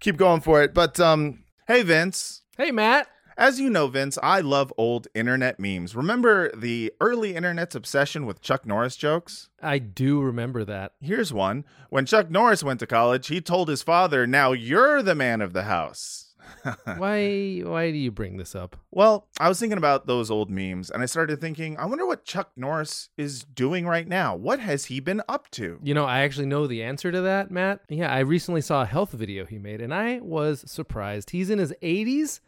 keep going for it. But um, hey, Vince. Hey, Matt. As you know, Vince, I love old internet memes. Remember the early internet's obsession with Chuck Norris jokes? I do remember that. Here's one. When Chuck Norris went to college, he told his father, Now you're the man of the house. why why do you bring this up? Well, I was thinking about those old memes and I started thinking, I wonder what Chuck Norris is doing right now. What has he been up to? You know, I actually know the answer to that, Matt. Yeah, I recently saw a health video he made and I was surprised. He's in his 80s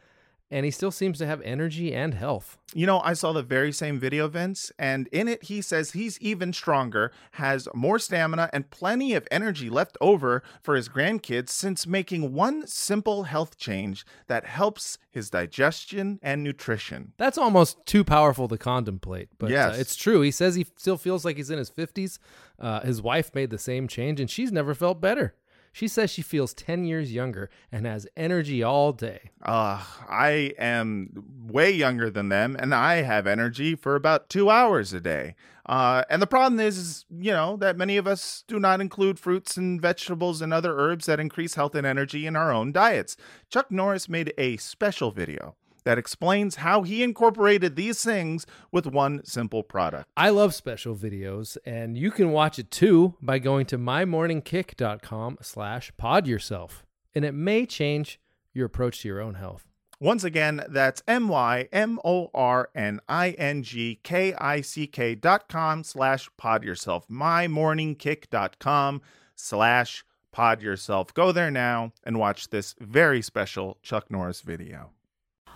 and he still seems to have energy and health. You know, I saw the very same video, Vince, and in it he says he's even stronger, has more stamina, and plenty of energy left over for his grandkids since making one simple health change that helps his digestion and nutrition. That's almost too powerful to contemplate, but uh, it's true. He says he still feels like he's in his 50s. Uh, his wife made the same change, and she's never felt better. She says she feels 10 years younger and has energy all day. Uh, I am way younger than them, and I have energy for about two hours a day. Uh, and the problem is, is, you know, that many of us do not include fruits and vegetables and other herbs that increase health and energy in our own diets. Chuck Norris made a special video that explains how he incorporated these things with one simple product. I love special videos, and you can watch it too by going to mymorningkick.com slash pod yourself. And it may change your approach to your own health. Once again, that's M Y M O R N I N G K I C K dot com slash pod yourself. MyMorningKick.com slash pod yourself. Go there now and watch this very special Chuck Norris video.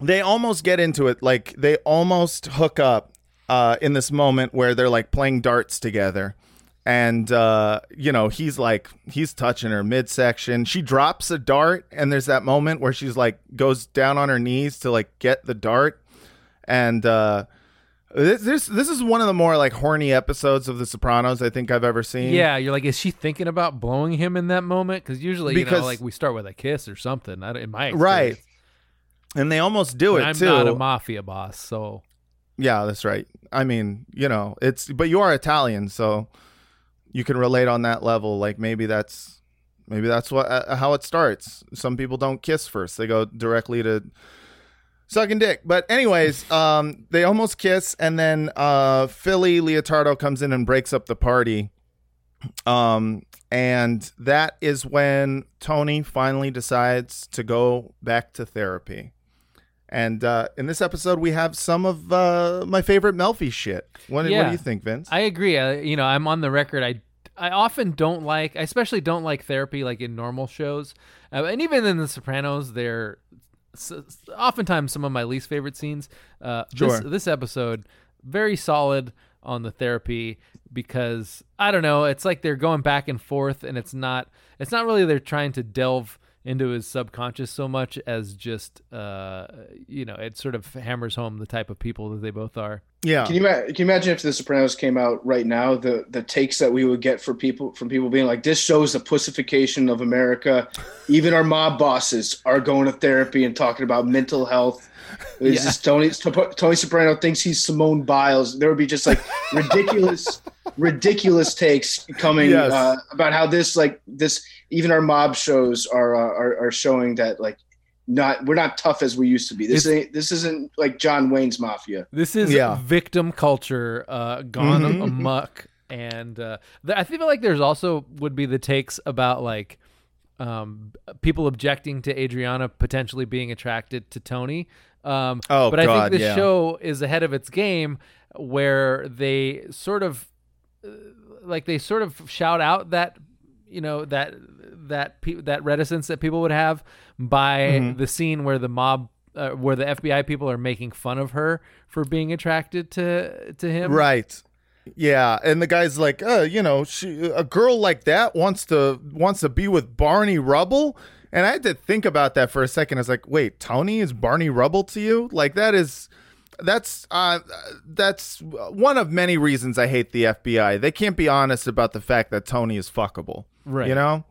They almost get into it, like they almost hook up uh, in this moment where they're like playing darts together. And uh, you know, he's like he's touching her midsection. She drops a dart, and there's that moment where she's like goes down on her knees to like get the dart. And uh this this this is one of the more like horny episodes of The Sopranos I think I've ever seen. Yeah, you're like, is she thinking about blowing him in that moment? Because usually, you Because- know, like we start with a kiss or something. I, in my right. And they almost do it I'm too. not a mafia boss, so Yeah, that's right. I mean, you know, it's but you are Italian, so you can relate on that level. Like maybe that's maybe that's what uh, how it starts. Some people don't kiss first; they go directly to sucking dick. But anyways, um, they almost kiss, and then uh, Philly Leotardo comes in and breaks up the party. Um, and that is when Tony finally decides to go back to therapy. And uh, in this episode, we have some of uh, my favorite Melfi shit. What, what do you think, Vince? I agree. I, you know, I'm on the record. I I often don't like, I especially don't like therapy like in normal shows, uh, and even in The Sopranos, they're s- oftentimes some of my least favorite scenes. Uh, Sure. This, this episode very solid on the therapy because I don't know. It's like they're going back and forth, and it's not. It's not really they're trying to delve into his subconscious so much as just uh you know it sort of hammers home the type of people that they both are yeah. Can you, can you imagine if The Sopranos came out right now? The the takes that we would get for people from people being like, "This shows the pussification of America." Even our mob bosses are going to therapy and talking about mental health. It's Yeah. just Tony Tony Soprano thinks he's Simone Biles. There would be just like ridiculous, ridiculous takes coming Yes. uh, about how this like this even our mob shows are uh, are, are showing that like not we're not tough as we used to be. This It's- ain't this isn't like John Wayne's mafia. This is Yeah. victim culture uh, gone Mhm. amok, and uh, th- I feel like there's also would be the takes about like um, people objecting to Adriana potentially being attracted to Tony. Um, Oh, but I think the yeah. show is ahead of its game where they sort of uh, like they sort of shout out that you know that that pe- that reticence that people would have by Mhm. the scene where the mob uh, where the FBI people are making fun of her for being attracted to to him. Right. Yeah, and the guy's like, uh, you know, she a girl like that wants to wants to be with Barney Rubble, and I had to think about that for a second. I was like, wait, Tony is Barney Rubble to you? Like that is that's uh that's one of many reasons I hate the FBI. They can't be honest about the fact that Tony is fuckable. Right. You know?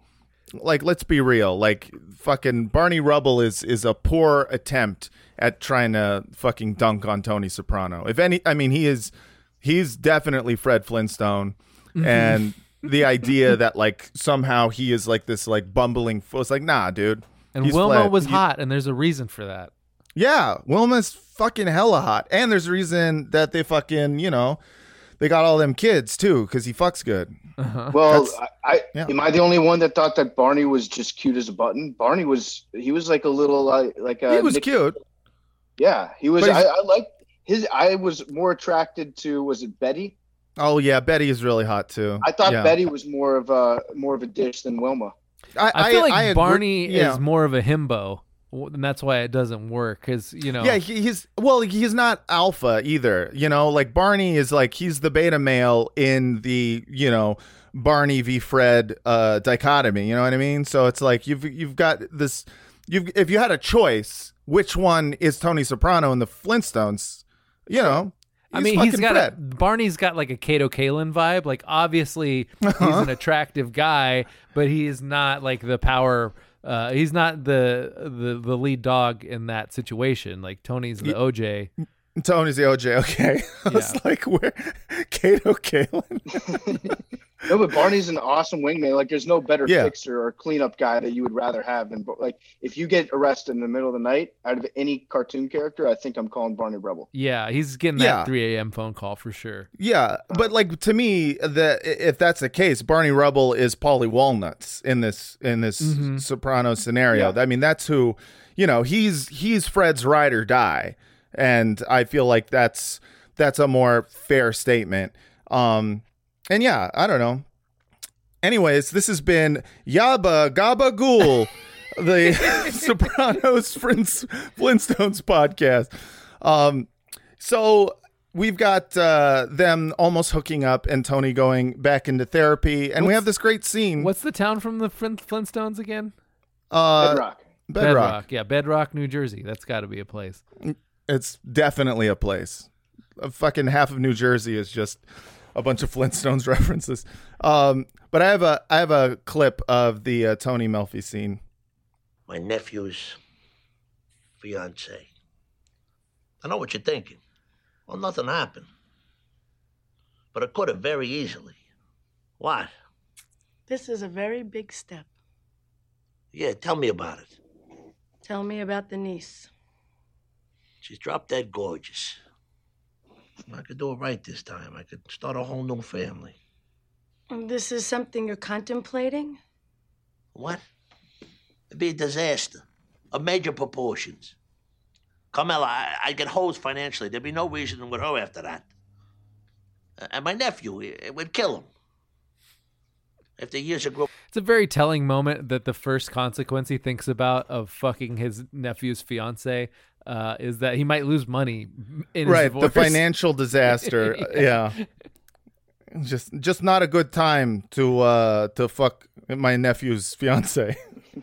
Like let's be real. Like fucking Barney Rubble is is a poor attempt at trying to fucking dunk on Tony Soprano. If any I mean he is he's definitely Fred Flintstone Mhm. and the idea that like somehow he is like this like bumbling fool. It's like, nah, dude. And Wilma Fred. was You- hot, and there's a reason for that. yeah, Wilma's fucking hella hot, and there's a reason that they fucking you know they got all them kids too because he fucks good. Well, That's- I, I yeah. am I the only one that thought that Barney was just cute as a button? Barney was he was like a little uh, like a he was Nick- cute. Yeah, he was. I, I like his. I was more attracted to was it Betty? Oh yeah, Betty is really hot too. I thought Yeah. Betty was more of a more of a dish than Wilma. I, feel like I agree- Barney yeah. is more of a himbo, w- and that's why it doesn't work. Because you know, Yeah, he, he's well, he's not alpha either. You know, like Barney is like he's the beta male in the you know Barney v Fred uh, dichotomy. You know what I mean? So it's like you've you've got this. You've if you had a choice, which one is Tony Soprano in the Flintstones? You know, I mean, he's got a, Barney's got like a Kato Kaelin vibe. Like, obviously, he's Uh-huh. an attractive guy, but he is not like the power. Uh, he's not the the the lead dog in that situation. Like Tony's the OJ. Tony's the OJ. Okay, I was like, where Kato Kaelin? No, but Barney's an awesome wingman. Like, there's no better Yeah. fixer or cleanup guy that you would rather have than like if you get arrested in the middle of the night out of any cartoon character, I think I'm calling Barney Rubble. Yeah, he's getting that Yeah. 3 a.m. phone call for sure. Yeah, but like to me, the if that's the case, Barney Rubble is Paulie Walnuts in this in this Mhm. Soprano scenario. Yeah. I mean, that's who you know. He's he's Fred's ride or die, and I feel like that's that's a more fair statement. Um, and yeah, I don't know. Anyways, this has been Yaba Gabba Ghoul, the Sopranos Flint- Flintstones podcast. Um, so we've got uh, them almost hooking up and Tony going back into therapy, and we have this great scene. What's the town from the Flintstones again? uh, Bedrock. Bedrock. Yeah, Bedrock, New Jersey. That's got to be a place. It's definitely a place. A fucking half of New Jersey is just a bunch of Flintstones references. Um, but I have a I have a clip of the uh, Tony Melfi scene. My nephew's fiance. I know what you're thinking. Well, nothing happened. But it could have very easily. What? This is a very big step. Yeah, tell me about it. Tell me about the niece. She's drop dead gorgeous. I could do it right this time. I could start a whole new family. This is something you're contemplating? What? It'd be a disaster of major proportions. Carmela, I, I'd get hosed financially. There'd be no reason with her after that. Uh, And my nephew, it, it would kill him. After years of growth. It's a very telling moment that the first consequence he thinks about of fucking his nephew's fiance uh, is that he might lose money in his right, the financial disaster. yeah. Just just not a good time to uh to fuck my nephew's fiance.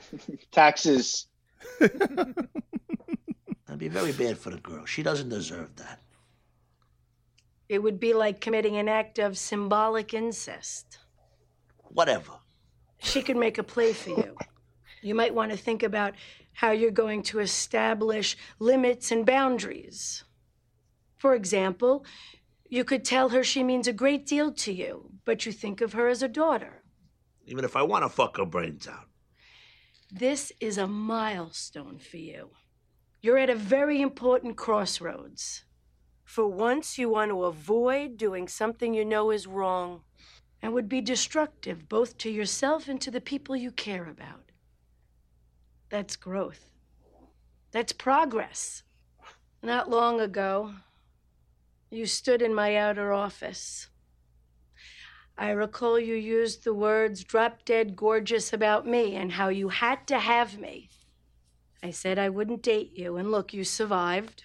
Taxes. That'd be very bad for the girl. She doesn't deserve that. It would be like committing an act of symbolic incest. Whatever. She could make a play for you. You might want to think about how you're going to establish limits and boundaries. For example, you could tell her she means a great deal to you, but you think of her as a daughter. Even if I want to fuck her brains out. This is a milestone for you. You're at a very important crossroads. For once, you want to avoid doing something you know is wrong and would be destructive both to yourself and to the people you care about. That's growth. That's progress. Not long ago, you stood in my outer office. I recall you used the words drop dead gorgeous about me and how you had to have me. I said I wouldn't date you, and look, you survived.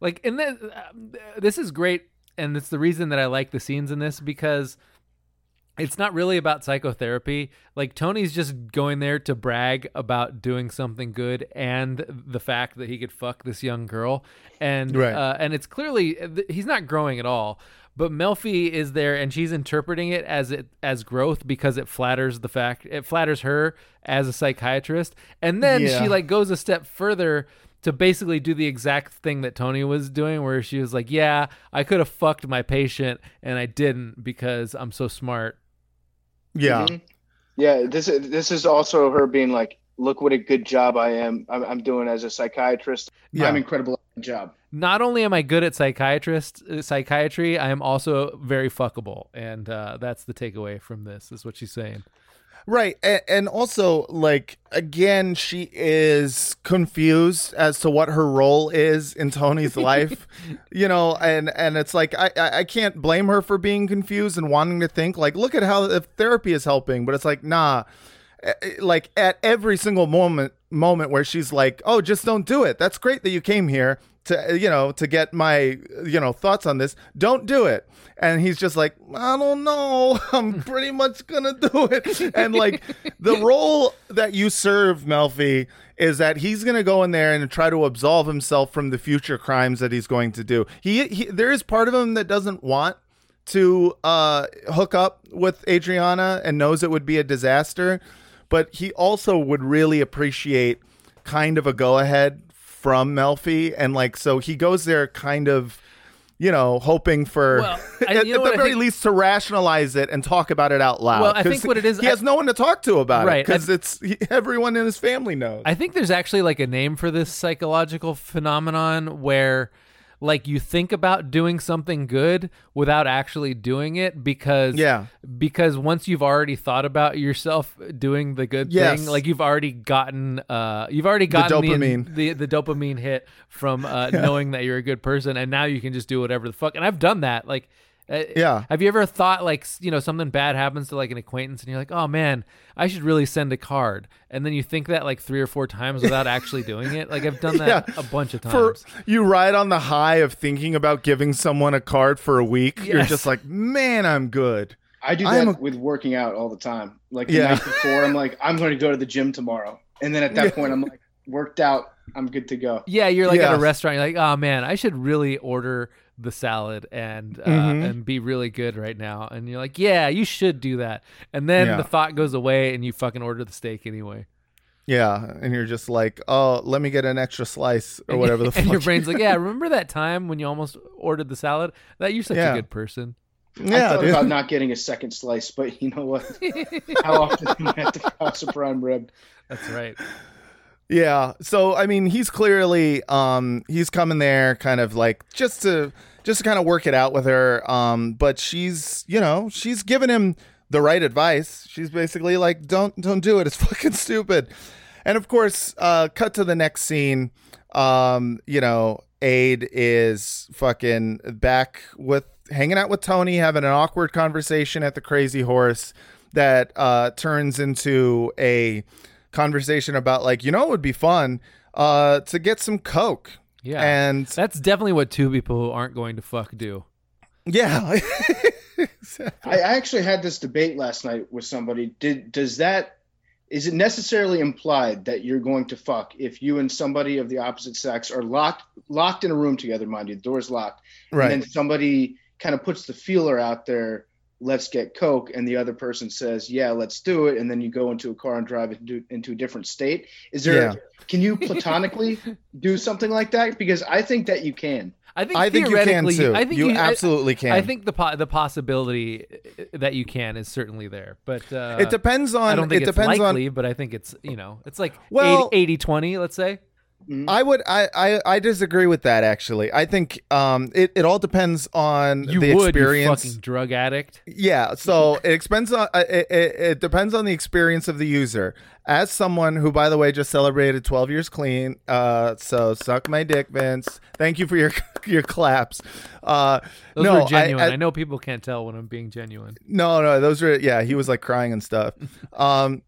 Like, and then uh, this is great, and it's the reason that I like the scenes in this because it's not really about psychotherapy. Like Tony's just going there to brag about doing something good and the fact that he could fuck this young girl, and Right. uh, and it's clearly he's not growing at all. But Melfi is there, and she's interpreting it as it as growth because it flatters the fact it flatters her as a psychiatrist, and then Yeah. she like goes a step further to basically do the exact thing that Tony was doing, where she was like, "Yeah, I could have fucked my patient, and I didn't because I'm so smart." Yeah. Mhm. Yeah, this is this is also her being like, "Look what a good job I am. I'm, I'm doing as a psychiatrist. Yeah. I'm incredible at my job." Not only am I good at psychiatrist uh, psychiatry, I am also very fuckable, and uh, that's the takeaway from this. Is what she's saying. Right. And, and also, like, again, she is confused as to what her role is in Tony's life, you know, and, and it's like, I, I I can't blame her for being confused and wanting to think, like, look at how the therapy is helping. But it's like, nah, Eh, eh, like at every single moment, moment where she's like, oh, just don't do it. That's great that you came here to, you know, to get my, you know, thoughts on this. Don't do it. And he's just like, I don't know. I'm pretty much gonna do it. And like the role that you serve, Melfi, is that he's gonna go in there and try to absolve himself from the future crimes that he's going to do. He, he there is part of him that doesn't want to uh, hook up with Adriana and knows it would be a disaster, but he also would really appreciate kind of a go ahead from Melfi. And like, so he goes there kind of, you know, hoping for, Well, I- at, at the I very think- least, to rationalize it and talk about it out loud. Well, I think what it is- he has no one to talk to about Right, it because it's he, everyone in his family knows. I think there's actually like a name for this psychological phenomenon where like you think about doing something good without actually doing it because Yeah. because once you've already thought about yourself doing the good Yes. thing like you've already gotten uh you've already gotten the dopamine. the, the, dopamine hit from uh knowing that you're a good person and now you can just do whatever the fuck and I've done that like uh, Yeah. Have you ever thought like you know something bad happens to like an acquaintance and you're like, oh man, I should really send a card, and then you think that like three or four times without actually doing it. Like I've done that Yeah. a bunch of For times. you ride on the high of thinking about giving someone a card for a week, you're just like, man, I'm good. I do that a- with working out all the time. Like the Yeah. night before, I'm like, I'm going to go to the gym tomorrow, and then at that Yeah. point, I'm like, worked out. I'm good to go. yeah, you're like at a restaurant. You're like, oh man, I should really order the salad and uh, Mhm. and be really good right now. And you're like, yeah, you should do that. And then Yeah. the thought goes away, and you fucking order the steak anyway. Yeah, and you're just like, oh, let me get an extra slice or whatever the fuck. and your brain's like, yeah, remember that time when you almost ordered the salad? That you're such Yeah. a good person. I yeah, thought dude. about not getting a second slice, but you know what? How often am I at the House of Prime Rib? That's right. Yeah. So I mean, he's clearly um he's coming there kind of like just to just to kind of work it out with her. Um, but she's you know she's giving him the right advice. She's basically like, don't don't do it. It's fucking stupid. And of course, uh, cut to the next scene. Um, you know, Ade is fucking back with hanging out with Tony, having an awkward conversation at the Crazy Horse that uh, turns into a conversation about like, you know, it would be fun uh, to get some coke. Yeah. And That's definitely what two people who aren't going to fuck do. yeah, I I actually had this debate last night with somebody. Did does that is it necessarily implied that you're going to fuck if you and somebody of the opposite sex are locked locked in a room together, mind you, the door's locked, Right. and then somebody kind of puts the feeler out there, let's get coke, and the other person says, yeah, let's do it, and then you go into a car and drive into into a different state. Is there? Yeah. Can you platonically do something like that? Because I think that you can. I think I think you can too. I think You I- absolutely can. I think the po- the possibility that you can is certainly there, but uh, It depends on- I don't think it it's depends on- likely, but I think it's you know it's like Well- 80, 80 20, let's say. I would I, I I disagree with that actually. I think um it, it all depends on You the would, experience. you fucking drug addict. Yeah, so it depends on uh, it, it, it depends on the experience of the user. As someone who, by the way, just celebrated 12 years clean, uh, so suck my dick, Vince. Thank you for your your claps. Uh, Those no, were genuine. I, I, I, know people can't tell when I'm being genuine. no, no, those were yeah. He was like crying and stuff. Um,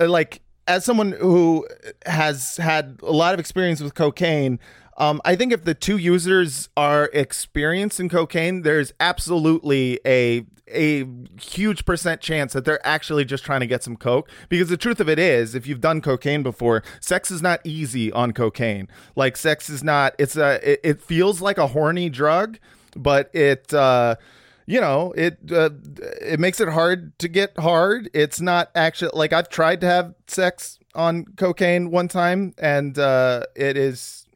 like as someone who has had a lot of experience with cocaine, um, I think if the two users are experienced in cocaine, there's absolutely a a huge percent chance that they're actually just trying to get some coke. Because the truth of it is, if you've done cocaine before, sex is not easy on cocaine. Like sex is not. It's a. It, it feels like a horny drug, but it. Uh, you know it uh, it makes it hard to get hard. It's not actually like i've tried to have sex on cocaine one time and uh it is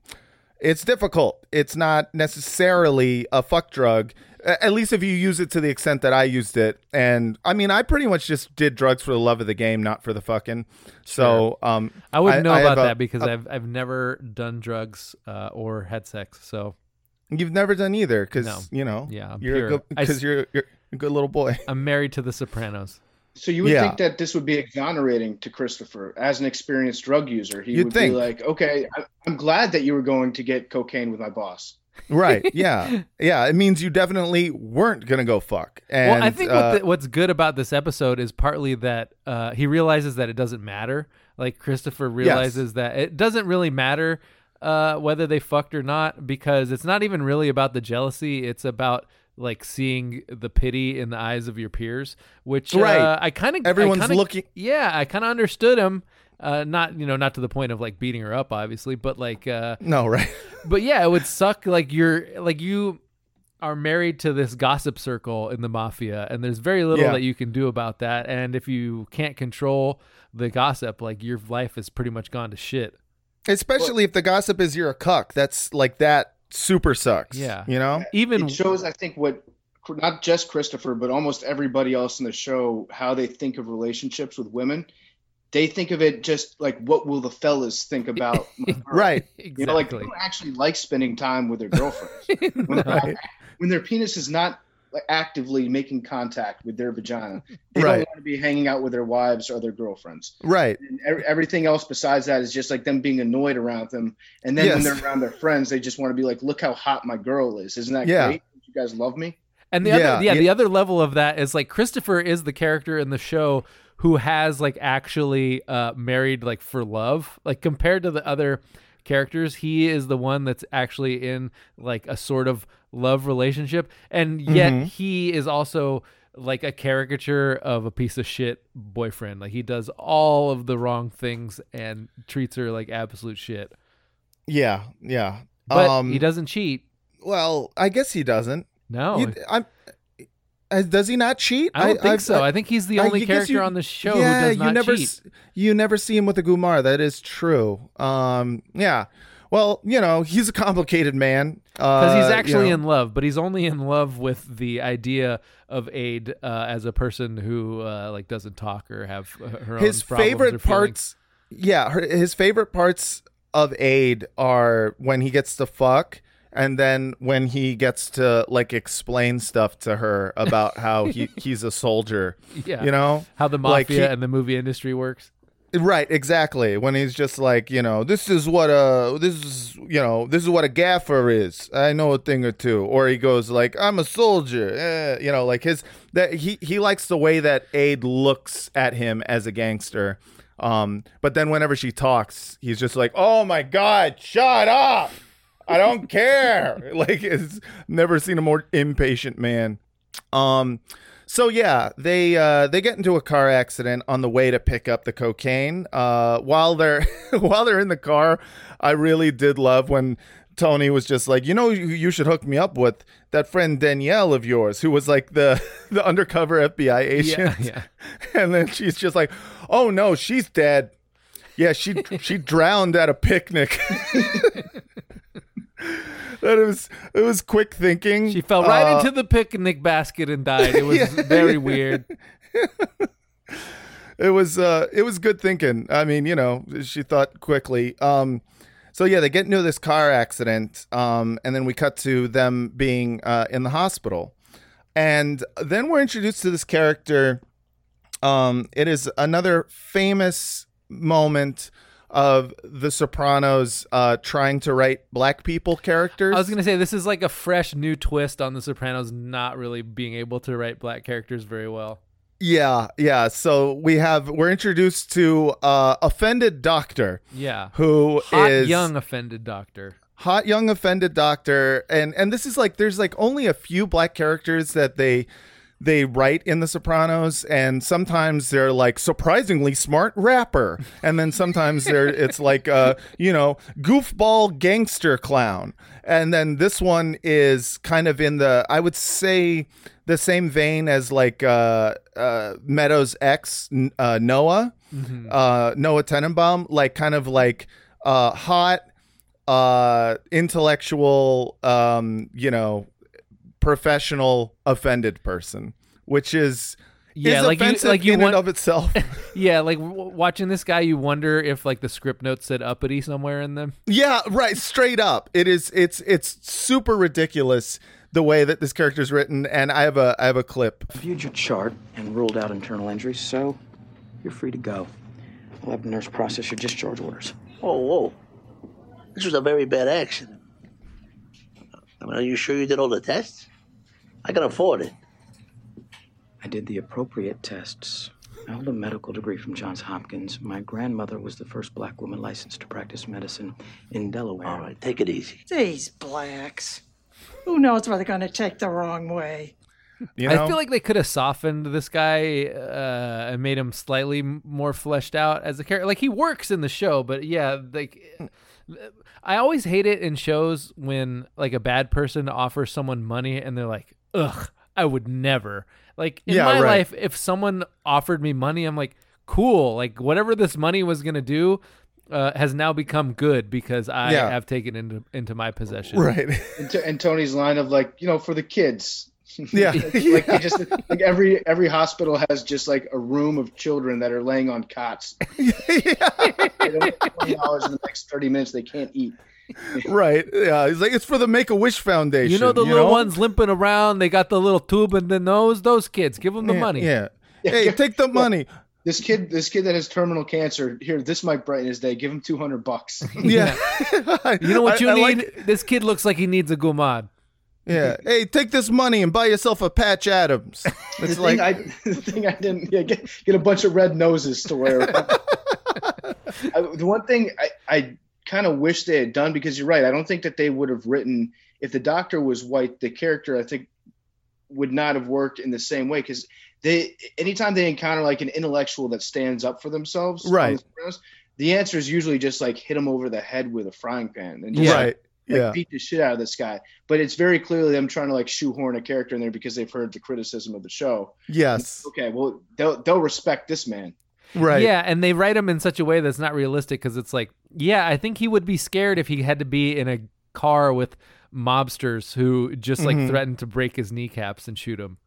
it's difficult. It's not necessarily a fuck drug at least if you use it to the extent that i used it. And i mean i pretty much just did drugs for the love of the game not for the fucking. So um I wouldn't know have about a- that because I've I've never done drugs uh, or had sex. So you've never done either because No. you know Yeah, I'm you're pure. I s- because you're you're a good little boy I'm married to The Sopranos. So you would Yeah. think that this would be exonerating to Christopher as an experienced drug user. He You'd would think. be like, "Okay, I- I'm glad that you were going to get cocaine with my boss." right yeah yeah it means you definitely weren't gonna go fuck and well, I think uh, what the, what's good about this episode is partly that uh, he realizes that it doesn't matter. Like Christopher realizes that it doesn't really matter uh, whether they fucked or not because it's not even really about the jealousy. It's about like seeing the pity in the eyes of your peers, which Right. uh, I kind of Everyone's looking- Yeah, I kind of understood him. Uh, not you know not to the point of like beating her up, obviously, but like uh, no right but yeah, it would suck. Like you're like you are married to this gossip circle in the mafia, and there's very little Yeah. that you can do about that. And if you can't control the gossip, like your life is pretty much gone to shit. Especially if the gossip is you're a cuck that's like that super sucks Yeah. you know Even It shows, I think, what not just Christopher, but almost everybody else in the show how they think of relationships with women. They think of it just like, what will the fellas think about? my girl? right You know, like they exactly. don't actually like spending time with their girlfriends. when, they're- when their penis is not like, actively making contact with their vagina, they Right. don't want to be hanging out with their wives or their girlfriends. right And ev- everything else besides that is just like them being annoyed around them. And then when they're around their friends, they just want to be like, "Look how hot my girl is! Isn't that Yeah. great? You guys love me." And the Yeah, other, yeah, yeah. the other level of that is like Christopher is the character in the show who has like actually uh, married like for love. Like compared to the other characters, he is the one that's actually in like a sort of love relationship, and yet Mhm. he is also like a caricature of a piece of shit boyfriend. Like he does all of the wrong things and treats her like absolute shit. yeah yeah But um he doesn't cheat. well i guess he doesn't No, You- i'm uh, does he not cheat I don't think I've- so. I think he's the only character you- on the show yeah, who does you never cheat. s- you never see him with a Gumar. That is true. Um, yeah. Well, you know, he's a complicated man because Uh, he's you actually know. in love, but he's only in love with the idea of Ade uh, as a person who uh, like doesn't talk or have uh, her his own problems or favorite parts. Yeah, her, his favorite parts of Ade are when he gets to fuck. And then when he gets to like explain stuff to her about how he, he's a soldier, Yeah, you know how the Like, mafia he- and the movie industry works. Right, exactly. When he's just like, you know, this is what a this is, you know, this is what a gaffer is. I know a thing or two. Or he goes like, I'm a soldier. Eh, you know, like his that he he likes the way that Ade looks at him as a gangster. Um, but then whenever she talks, he's just like, "Oh my god, shut up! I don't care." like, it's never seen a more impatient man. Um, so yeah, they uh, they get into a car accident on the way to pick up the cocaine. Uh, while they're while they're in the car, I really did love when Tony was just like, you know, you, you should hook me up with that friend Danielle of yours, who was like the the undercover FBI agent. yeah. And then she's just like, oh no, she's dead. Yeah, she she drowned at a picnic. That it was it was quick thinking. She fell right Uh, into the picnic basket and died. It was Yeah. very weird. it was uh it was good thinking i mean you know she thought quickly um So yeah, they get into this car accident, um, and then we cut to them being uh, in the hospital, and then we're introduced to this character. Um, it is another famous moment of The Sopranos uh, trying to write black people characters. I was gonna say this is like a fresh new twist on The Sopranos, not really being able to write black characters very well. Yeah, yeah. So we have we're introduced to uh offended doctor. Yeah, Who hot is- young offended doctor. hot young offended doctor and and this is like there's like only a few black characters that they they write in the sopranos and sometimes they're like surprisingly smart rapper and then sometimes they're it's like uh you know goofball gangster clown and then this one is kind of in the i would say the same vein as like uh uh meadows ex uh noah Mhm. uh noah tannenbaum like kind of like uh hot uh intellectual um you know professional offended person which is Yeah, is like you, like you in want, and of itself yeah, like w- watching this guy, you wonder if like the script notes said uppity somewhere in them. yeah right straight up it is it's it's super ridiculous the way that this character is written and i have a i have a clip Viewed your chart and ruled out internal injuries, so you're free to go. I'll have the nurse process your discharge orders. Whoa, whoa. This was a very bad accident. I mean, are you sure you did all the tests? I can afford it. I did the appropriate tests. I hold a medical degree from Johns Hopkins. My grandmother was the first black woman licensed to practice medicine in Delaware. All right, take it easy. These blacks. Who knows where they're going to take the wrong way? You I feel like they could have softened this guy uh, and made him slightly more fleshed out as a character. Like he works in the show, but yeah, like I always hate it in shows when like a bad person offers someone money and they're like, "Ugh, I would never." Like in Yeah, my right. life, if someone offered me money, I'm like, "Cool." Like whatever this money was gonna do. Uh, has now become good because I Yeah. have taken into into my possession. And, t- and Tony's line of like, you know, for the kids. Yeah. like they just like every every hospital has just like a room of children that are laying on cots. They don't get Twenty dollars in the next thirty minutes. They can't eat. Right yeah he's like it's for the make-a-wish foundation You know the little know? ones limping around. They got the little tube in the nose. Those kids, give them the Yeah, money. yeah. Hey, take the money. This kid, this kid that has terminal cancer. Here, this might brighten his day. Give him two hundred bucks. Yeah. You know what you I need? like- this kid looks like he needs a gumad. yeah hey take this money and buy yourself a patch adams the it's like thing I, the thing I didn't yeah, get get a bunch of red noses to wear. I, the one thing I, I kind of wish they had done because you're right. I don't think that they would have written if the doctor was white. The character I think would not have worked in the same way because they anytime they encounter like an intellectual that stands up for themselves, Right. The, the answer is usually just like hit them over the head with a frying pan and just, Yeah. like, like, yeah. beat the shit out of this guy. But it's very clearly them trying to like shoehorn a character in there because they've heard the criticism of the show. Yes. Okay, well they'll they'll respect this man. Right. Yeah, and they write him in such a way that's not realistic because it's like, yeah, I think he would be scared if he had to be in a car with mobsters who just like Mhm. threatened to break his kneecaps and shoot him.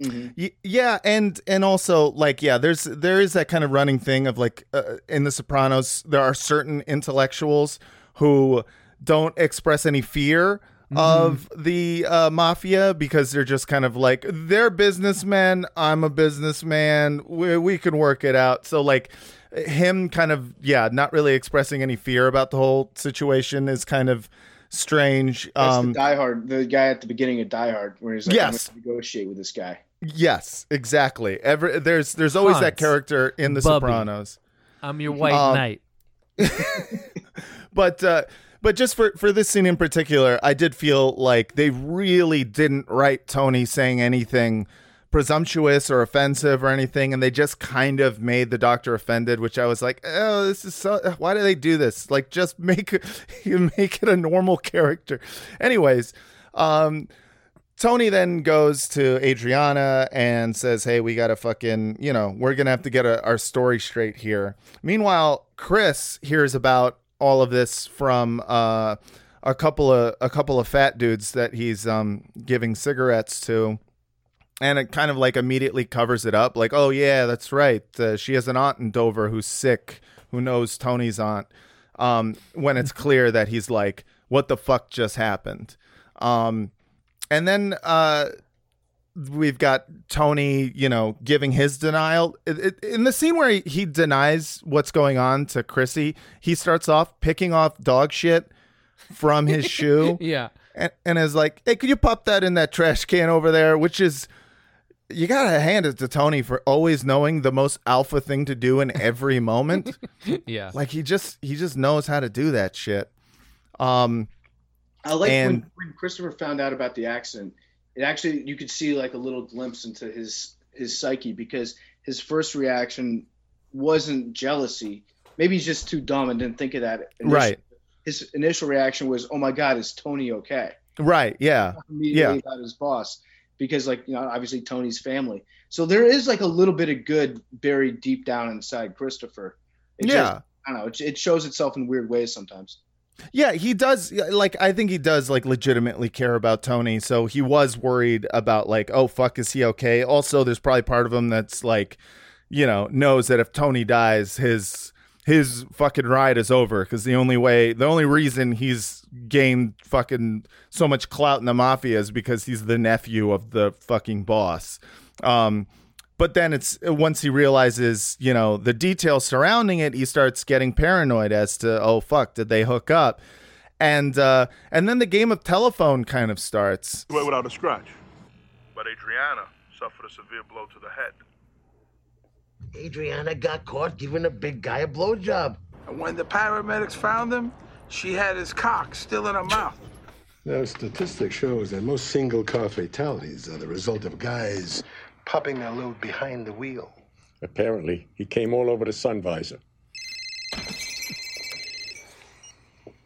Y- yeah and and also like yeah there's there is that kind of running thing of like uh, in the sopranos there are certain intellectuals who don't express any fear of the uh, mafia because they're just kind of like they're businessmen i'm a businessman we, we can work it out so like him kind of yeah not really expressing any fear about the whole situation is kind of strange That's um the Die Hard, the guy at the beginning of Die Hard, where he's like, Yes. I'm negotiate with this guy. Yes, exactly. Every there's there's always that character in The Bubby. Sopranos. I'm your white Um, knight. But uh but just for for this scene in particular, I did feel like they really didn't write Tony saying anything presumptuous or offensive or anything and they just kind of made the doctor offended which i was like oh this is so why do they do this like just make you make it a normal character anyways um Tony then goes to Adriana and says, "Hey, we gotta fucking, you know, we're gonna have to get a, our story straight here." Meanwhile, Chris hears about all of this from uh, a couple of a couple of fat dudes that he's um, giving cigarettes to, and it kind of like immediately covers it up, like, "Oh yeah, that's right. Uh, she has an aunt in Dover who's sick, who knows Tony's aunt." um, when it's clear that he's like, "What the fuck just happened?" Um, and then uh, we've got Tony, you know, giving his denial It- it- in the scene where he, he denies what's going on to Chrissy. He starts off picking off dog shit from his shoe Yeah. and, and is like, "Hey, could you pop that in that trash can over there?" Which is, you gotta hand it to Tony for always knowing the most alpha thing to do in every moment. Yeah. like he just he just knows how to do that shit. Um, I like and when, when Christopher found out about the accident. It actually you could see like a little glimpse into his his psyche because his first reaction wasn't jealousy. Maybe he's just too dumb and didn't think of that. initially. Right. His initial reaction was, "Oh my God, is Tony okay?" right, yeah, yeah, about his boss because, like you know, obviously Tony's family. So there is like a little bit of good buried deep down inside Christopher. It just- Yeah. I don't know. It, it shows itself in weird ways sometimes. Yeah. He does like I think he does like legitimately care about Tony. So he was worried about like, oh fuck, is he okay? Also, there's probably part of him that's like, you know, knows that if Tony dies, his his fucking ride is over because the only way, the only reason he's gained fucking so much clout in the mafia is because he's the nephew of the fucking boss. Um, but then it's once he realizes, you know, the details surrounding it, he starts getting paranoid as to, oh fuck, did they hook up? And uh, and then the game of telephone kind of starts. Without a scratch. But Adriana suffered a severe blow to the head. Adriana got caught giving a big guy a blowjob. And when the paramedics found him, she had his cock still in her mouth. Now, statistics shows that most single car fatalities are the result of guys popping their load behind the wheel. Apparently, he came all over the sun visor.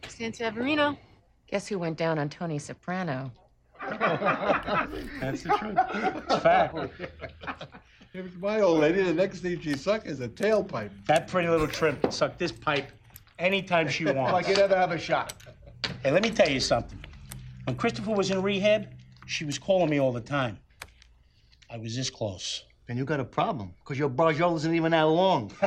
San Severino. Guess who went down on Tony Soprano? That's the truth. It's fact. If it's my old lady, the next thing she suck is a tailpipe. That pretty little trimp can suck this pipe anytime she wants. Like you'd ever have a shot. Hey, let me tell you something. When Christopher was in rehab, she was calling me all the time. I was this close. Then you got a problem, because your barjol isn't even that long.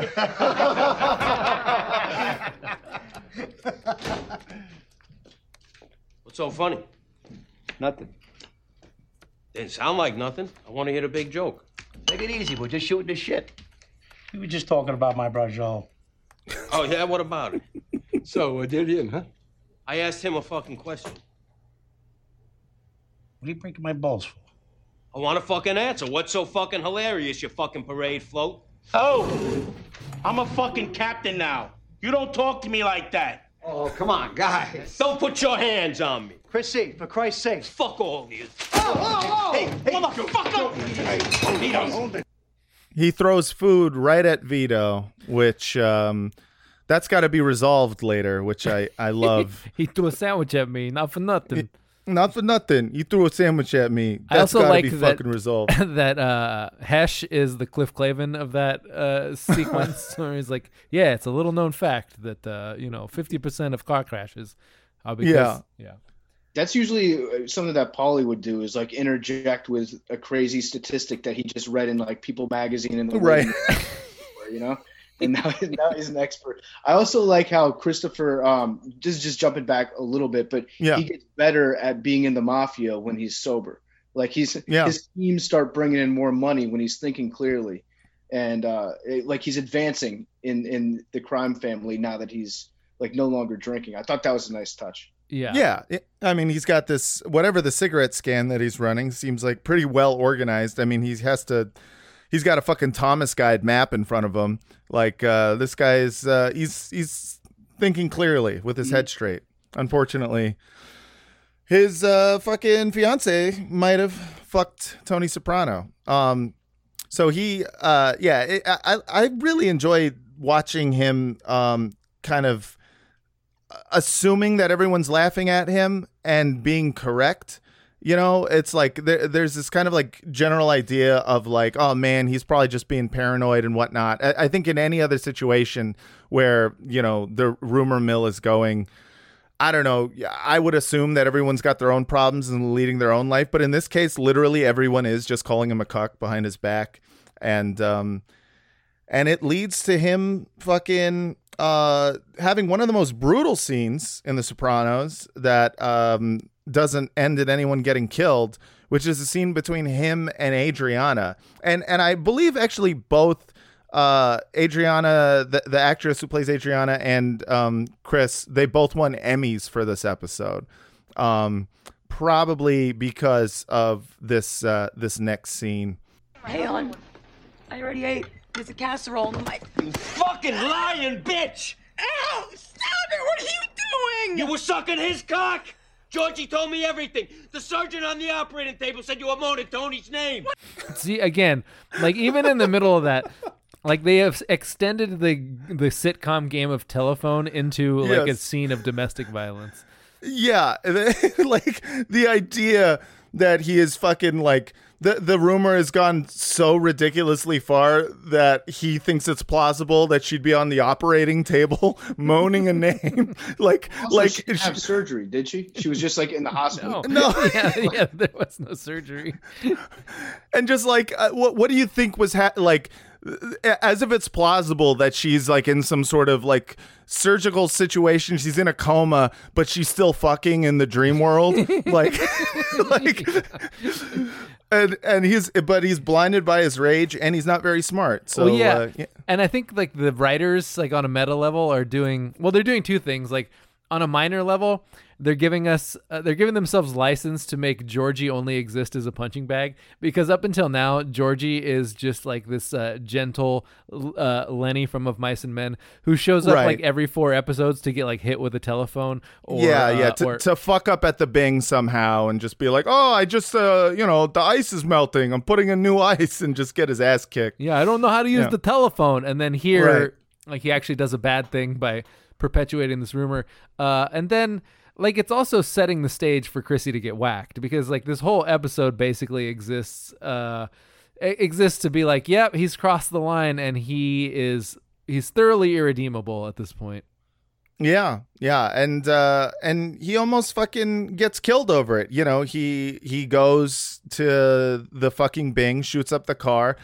What's so funny? Nothing. Didn't sound like nothing. I want to hear the big joke. Take it easy, we're just shooting the shit. We were just talking about my barjol. Oh, yeah? What about it? So, uh, did you, huh? I asked him a fucking question. What are you breaking my balls for? I want a fucking answer. What's so fucking hilarious, you fucking parade float? Oh, I'm a fucking captain now. You don't talk to me like that. Oh, come on, guys. Don't put your hands on me. Chrissy, for Christ's sake. Fuck all of you. Oh, Hey, hey, motherfucker! Vito. He throws food right at Vito, which um, that's got to be resolved later, which I I love. he threw a sandwich at me, not for nothing. Not for nothing. You threw a sandwich at me. I That's also got to like be that, fucking resolved. that uh, Hesh is the Cliff Clavin of that uh, sequence. where he's like, yeah, it's a little known fact that uh, you know, fifty percent of car crashes are because Yeah. yeah. That's usually uh, something that Paulie would do is like interject with a crazy statistic that he just read in like People magazine and the Right. you know. And now, now he's an expert. I also like how Christopher, um, just just jumping back a little bit, but Yeah. he gets better at being in the mafia when he's sober. Like he's Yeah. his teams start bringing in more money when he's thinking clearly, and uh, it- like he's advancing in in the crime family now that he's like no longer drinking. I thought that was a nice touch. Yeah. Yeah. it- I mean, he's got this, whatever the cigarette scan that he's running seems like pretty well organized. I mean, he has to, he's got a fucking Thomas guide map in front of him. Like, uh, this guy's, uh, he's, he's thinking clearly with his head straight. Unfortunately, his, uh, fucking fiance might have fucked Tony Soprano. Um, so he, uh, yeah, it, I, I really enjoy watching him, um, kind of, assuming that everyone's laughing at him and being correct. You know, it's like there, there's this kind of like general idea of like, oh man, he's probably just being paranoid and whatnot. I, I think in any other situation where you know the rumor mill is going, I don't know. I would assume that everyone's got their own problems and leading their own life, but in this case, literally everyone is just calling him a cuck behind his back, and um, and it leads to him fucking uh having one of the most brutal scenes in The Sopranos that um doesn't end in anyone getting killed, which is a scene between him and Adriana. And and I believe actually both uh Adriana the, the actress who plays Adriana and um Chris they both won Emmys for this episode. Um probably because of this uh this next scene. Hey, Ellen. I already ate. There's a casserole in my. You fucking lying bitch! Ow! Stop it! What are you doing? You were sucking his cock! Georgie told me everything. The surgeon on the operating table said you were moaning Tony's name. See again, like even in the middle of that, like they have extended the the sitcom game of telephone into like a scene of domestic violence. Yeah, like the idea that he is fucking like the the rumor has gone so ridiculously far that he thinks it's plausible that she'd be on the operating table moaning a name like Also, like she didn't have surgery, did she? She was just like in the hospital. No. yeah, yeah, there was no surgery. and just like uh, what what do you think was ha- like as if it's plausible that she's like in some sort of like surgical situation she's in a coma but she's still fucking in the dream world like like and and he's but he's blinded by his rage and he's not very smart so well, yeah. uh, yeah. and I think like the writers, like on a meta level, are doing well. They're doing two things. Like on a minor level, they're giving us, uh, they're giving themselves license to make Georgie only exist as a punching bag because up until now, Georgie is just like this uh, gentle uh, Lenny from Of Mice and Men who shows up Right. like every four episodes to get like hit with a telephone. Or, yeah, yeah, uh, to, or- to fuck up at the Bing somehow and just be like, "Oh, I just, uh, you know, the ice is melting. I'm putting in new ice," and just get his ass kicked. Yeah, I don't know how to use Yeah. the telephone. And then here, Right. like he actually does a bad thing by perpetuating this rumor. Uh, and then like it's also setting the stage for Chrissy to get whacked because like this whole episode basically exists uh exists to be like, yep, he's crossed the line and he is he's thoroughly irredeemable at this point. Yeah, yeah, and uh and he almost fucking gets killed over it. You know, he he goes to the fucking Bing, shoots up the car,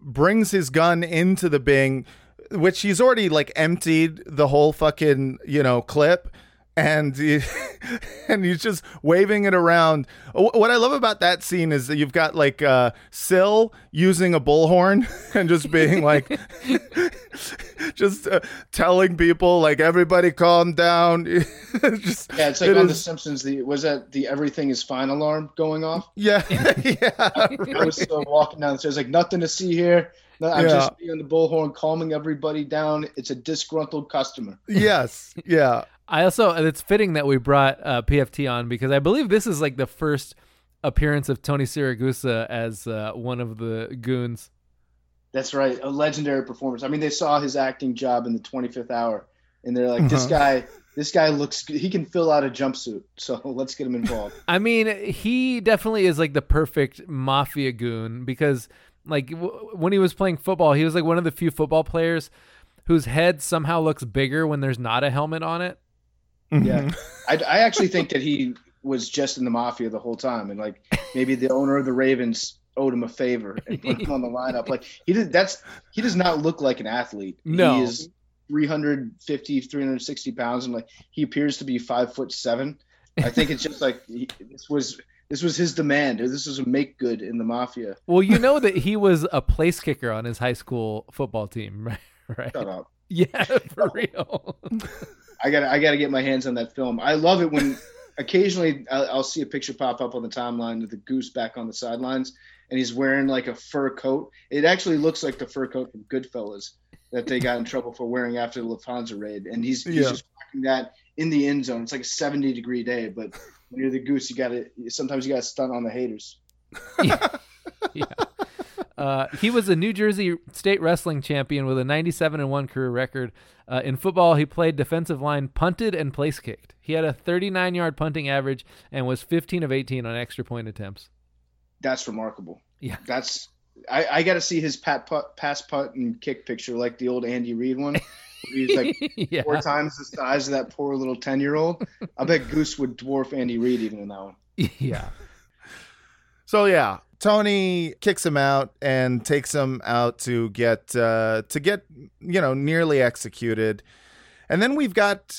brings his gun into the Bing, which he's already like emptied the whole fucking, you know, clip and he, and he's just waving it around. What I love about that scene is that you've got like uh Syl using a bullhorn and just being like just uh, telling people like everybody calm down. just, Yeah, it's like it on The Simpsons. The was that the everything is fine alarm going off? Yeah, yeah. I was still walking down the stairs, like nothing to see here. No, I'm Yeah. just being on the bullhorn, calming everybody down. It's a disgruntled customer. yes, yeah. I also it's fitting that we brought uh, PFT on because I believe this is like the first appearance of Tony Siragusa as uh, one of the goons. That's right, a legendary performance. I mean, they saw his acting job in the 25th hour, and they're like, "This Uh-huh. guy, this guy looks. He can fill out a jumpsuit. So let's get him involved." I mean, he definitely is like the perfect mafia goon because, like, w- when he was playing football, he was like one of the few football players whose head somehow looks bigger when there's not a helmet on it. Yeah, mm-hmm. I, I actually think that he was just in the mafia the whole time, and like maybe the owner of the Ravens owed him a favor and put him on the lineup. Like he did. That's he does not look like an athlete. No. he is 350, 360 pounds, and like he appears to be five foot seven. I think it's just like he, this was this was his demand. This was a make good in the mafia. Well, you know that he was a place kicker on his high school football team, right? right? Shut up. Yeah, for real. I got I got to get my hands on that film. I love it when occasionally I'll, I'll see a picture pop up on the timeline of the goose back on the sidelines, and he's wearing like a fur coat. It actually looks like the fur coat from Goodfellas that they got in trouble for wearing after the Lufthansa raid, and he's he's Yeah. just rocking that in the end zone. It's like a 70 degree day, but when you're the goose, you got to sometimes you got to stunt on the haters. Uh, he was a New Jersey state wrestling champion with a 97 and 1 career record. Uh, in football, he played defensive line, punted, and place kicked. He had a 39 yard punting average and was 15 of 18 on extra point attempts. That's remarkable. Yeah. That's I, I got to see his pat putt, pass putt and kick picture like the old Andy Reid one. He's like Yeah. four times the size of that poor little ten year old. I bet Goose would dwarf Andy Reid even in that one. yeah. So yeah, Tony kicks him out and takes him out to get uh, to get you know nearly executed, and then we've got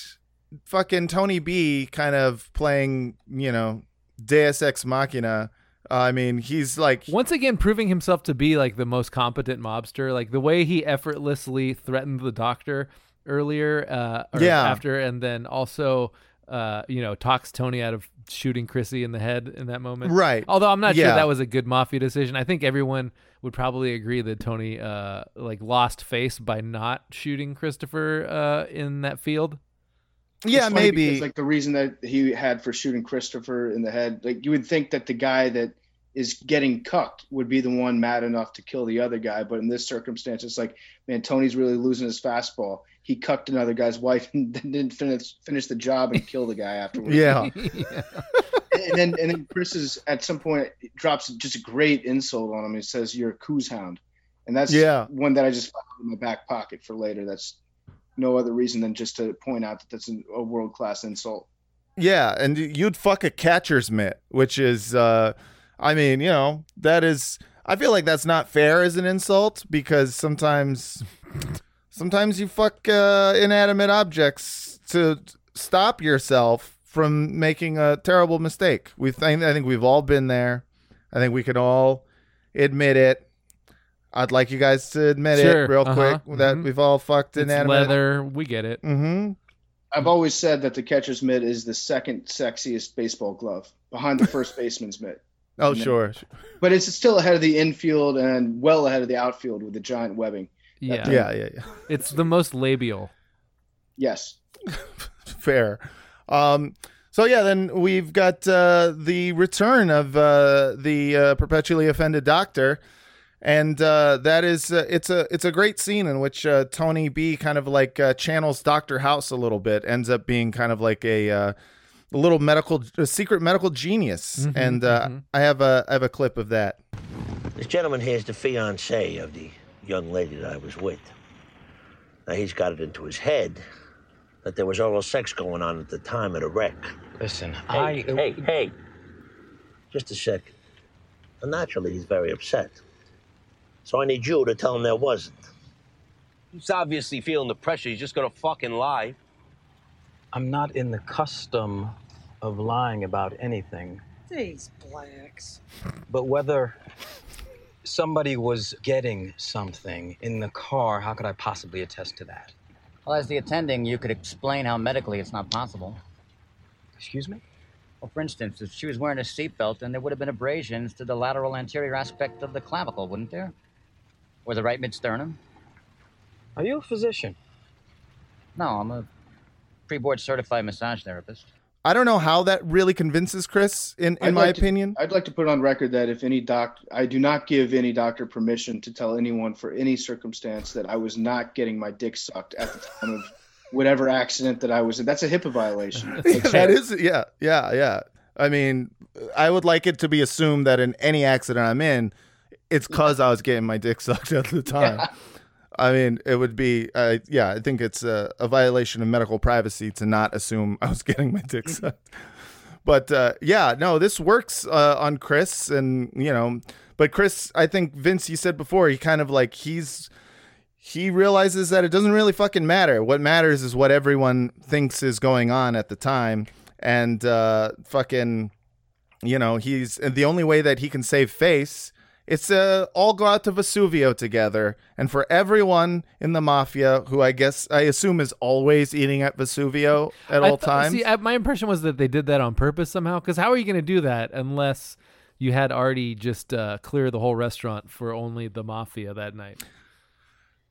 fucking Tony B kind of playing you know Deus Ex Machina. Uh, I mean, he's like once again proving himself to be like the most competent mobster. Like the way he effortlessly threatened the doctor earlier, uh, or Yeah. after, and then also, uh, you know, talks Tony out of shooting Chrissy in the head in that moment. Right. Although I'm not sure that was a good mafia decision. I think everyone would probably agree that Tony, uh, like lost face by not shooting Christopher, uh, in that field. Yeah, It's maybe. because, like the reason that he had for shooting Christopher in the head, like you would think that the guy that is getting cucked would be the one mad enough to kill the other guy, but in this circumstance, it's like, man, Tony's really losing his fastball. He cucked another guy's wife and then didn't finish finish the job and kill the guy afterwards. Yeah. and then and then Chris is at some point drops just a great insult on him. He says, "You're a coos hound," and that's Yeah. one that I just found in my back pocket for later. That's no other reason than just to point out that that's an, a world class insult. Yeah, and you'd fuck a catcher's mitt, which is, uh, I mean, you know, that is. I feel like that's not fair as an insult because sometimes, sometimes you fuck uh, inanimate objects to stop yourself from making a terrible mistake. We think I think we've all been there. I think we can all admit it. I'd like you guys to admit Sure, it real uh-huh, quick that mhm. we've all fucked It's inanimate. leather. We get it. Mm-hmm. I've always said that the catcher's mitt is the second sexiest baseball glove behind the first baseman's mitt. Oh, And sure. But it's still ahead of the infield and well ahead of the outfield with the giant webbing. Yeah. Yeah, yeah, yeah. It's the most labial. Yes. Fair. Um, so yeah, then we've got uh, the return of uh, the uh, perpetually offended doctor, and uh, that is uh, it's a it's a great scene in which uh, Tony B kind of like uh, channels Doctor House a little bit, ends up being kind of like a, uh, a little medical a secret medical genius, Mhm, and uh, mhm. I have a I have a clip of that. This gentleman here is the fiance of the young lady that I was with. Now he's got it into his head that there was all oral sex going on at the time of the wreck. Listen, Hey, I. hey, hey. Just a second. And naturally, he's very upset. So I need you to tell him there wasn't. He's obviously feeling the pressure. He's just gonna fucking lie. I'm not in the custom of lying about anything, These blacks. but whether somebody was getting something in the car, how could I possibly attest to that? Well, as the attending, you could explain how medically it's not possible. Excuse me? Well, for instance, if she was wearing a seatbelt, then there would have been abrasions to the lateral anterior aspect of the clavicle, wouldn't there? Or the right mid sternum? Are you a physician? No, I'm a pre board certified massage therapist. I don't know how that really convinces Chris, in, in I'd my like to- opinion. I'd like to put on record that if any doc, I do not give any doctor permission to tell anyone for any circumstance that I was not getting my dick sucked at the time of whatever accident that I was in. That's a HIPAA violation. that is yeah yeah yeah i mean i would like it to be assumed that in any accident i'm in it's because i was getting my dick sucked at the time i mean it would be uh, yeah i think it's a, a violation of medical privacy to not assume i was getting my dick sucked but uh, yeah no this works uh, on chris and you know but chris i think vince you said before he kind of like he's he realizes that it doesn't really fucking matter. What matters is what everyone thinks is going on at the time. And uh, fucking, you know, he's the only way that he can save face. It's uh, all go out to Vesuvio together, and for everyone in the mafia, who I guess I assume is always eating at Vesuvio at I all thought- times. See, I, my impression was that they did that on purpose somehow. Because how are you going to do that unless you had already just uh, clear the whole restaurant for only the mafia that night?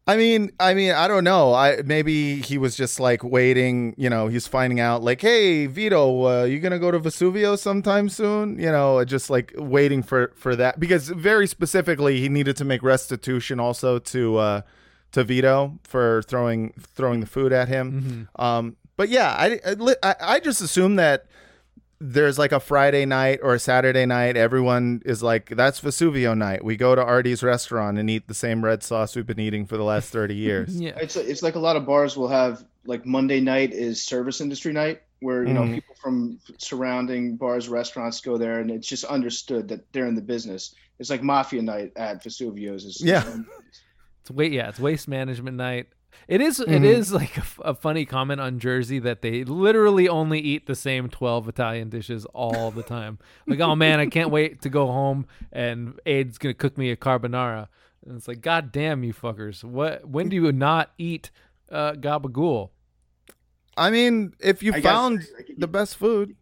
I mean, I mean, I don't know. I maybe he was just like waiting. You know, he's finding out like, hey, Vito, uh, you gonna go to Vesuvio sometime soon? You know, just like waiting for for that because very specifically he needed to make restitution also to uh to Vito for throwing throwing the food at him. Um, but yeah, I I, I I just assume that there's like a Friday night or a Saturday night. Everyone is like, that's Vesuvio night. We go to Artie's restaurant and eat the same red sauce we've been eating for the last 30 years. yeah. It's it's like a lot of bars will have like Monday night is service industry night, where you know Mhm. people from surrounding bars, restaurants go there, and it's just understood that they're in the business. It's like mafia night at Vesuvio's. Is Yeah. It's wait, yeah, it's waste management night. It is- It Mhm. is like a, f- a funny comment on Jersey that they literally only eat the same twelve Italian dishes all the time. like, oh man, I can't wait to go home and Ade's gonna cook me a carbonara. And it's like, God damn you fuckers! What? When do you not eat uh, gabagool? I mean, if you I found say, like, the best food,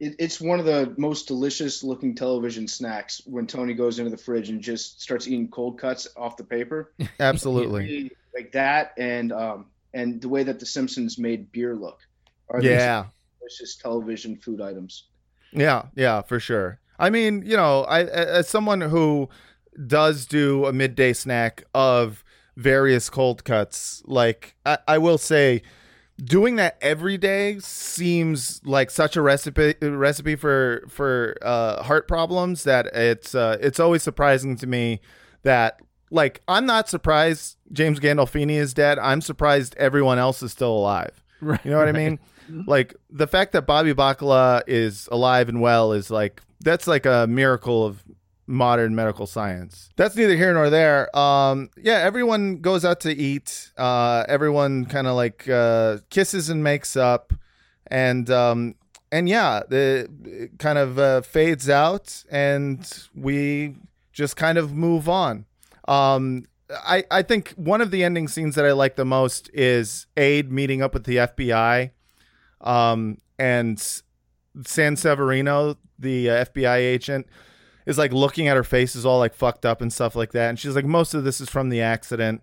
It, it's one of the most delicious looking television snacks when Tony goes into the fridge and just starts eating cold cuts off the paper. absolutely. Like that, and um, and the way that The Simpsons made beer look. Are Yeah. delicious television food items. Yeah, yeah, for sure. I mean, you know, I as someone who does do a midday snack of various cold cuts, like I, I will say doing that every day seems like such a recipe recipe for for uh, heart problems that it's uh, it's always surprising to me that like I'm not surprised James Gandolfini is dead. I'm surprised everyone else is still alive. Right, You know what I mean? Like the fact that Bobby Bacala is alive and well is like that's like a miracle of modern medical science. That's neither here nor there. Um, yeah, everyone goes out to eat. Uh, everyone kind of like uh, kisses and makes up, and um, and yeah, the it kind of uh, fades out, and we just kind of move on. Um, I I think one of the ending scenes that I like the most is Ade meeting up with the FBI, um, and Sanseverino, the uh, FBI agent, is like looking at her face is all like fucked up and stuff like that. And she's like, most of this is from the accident.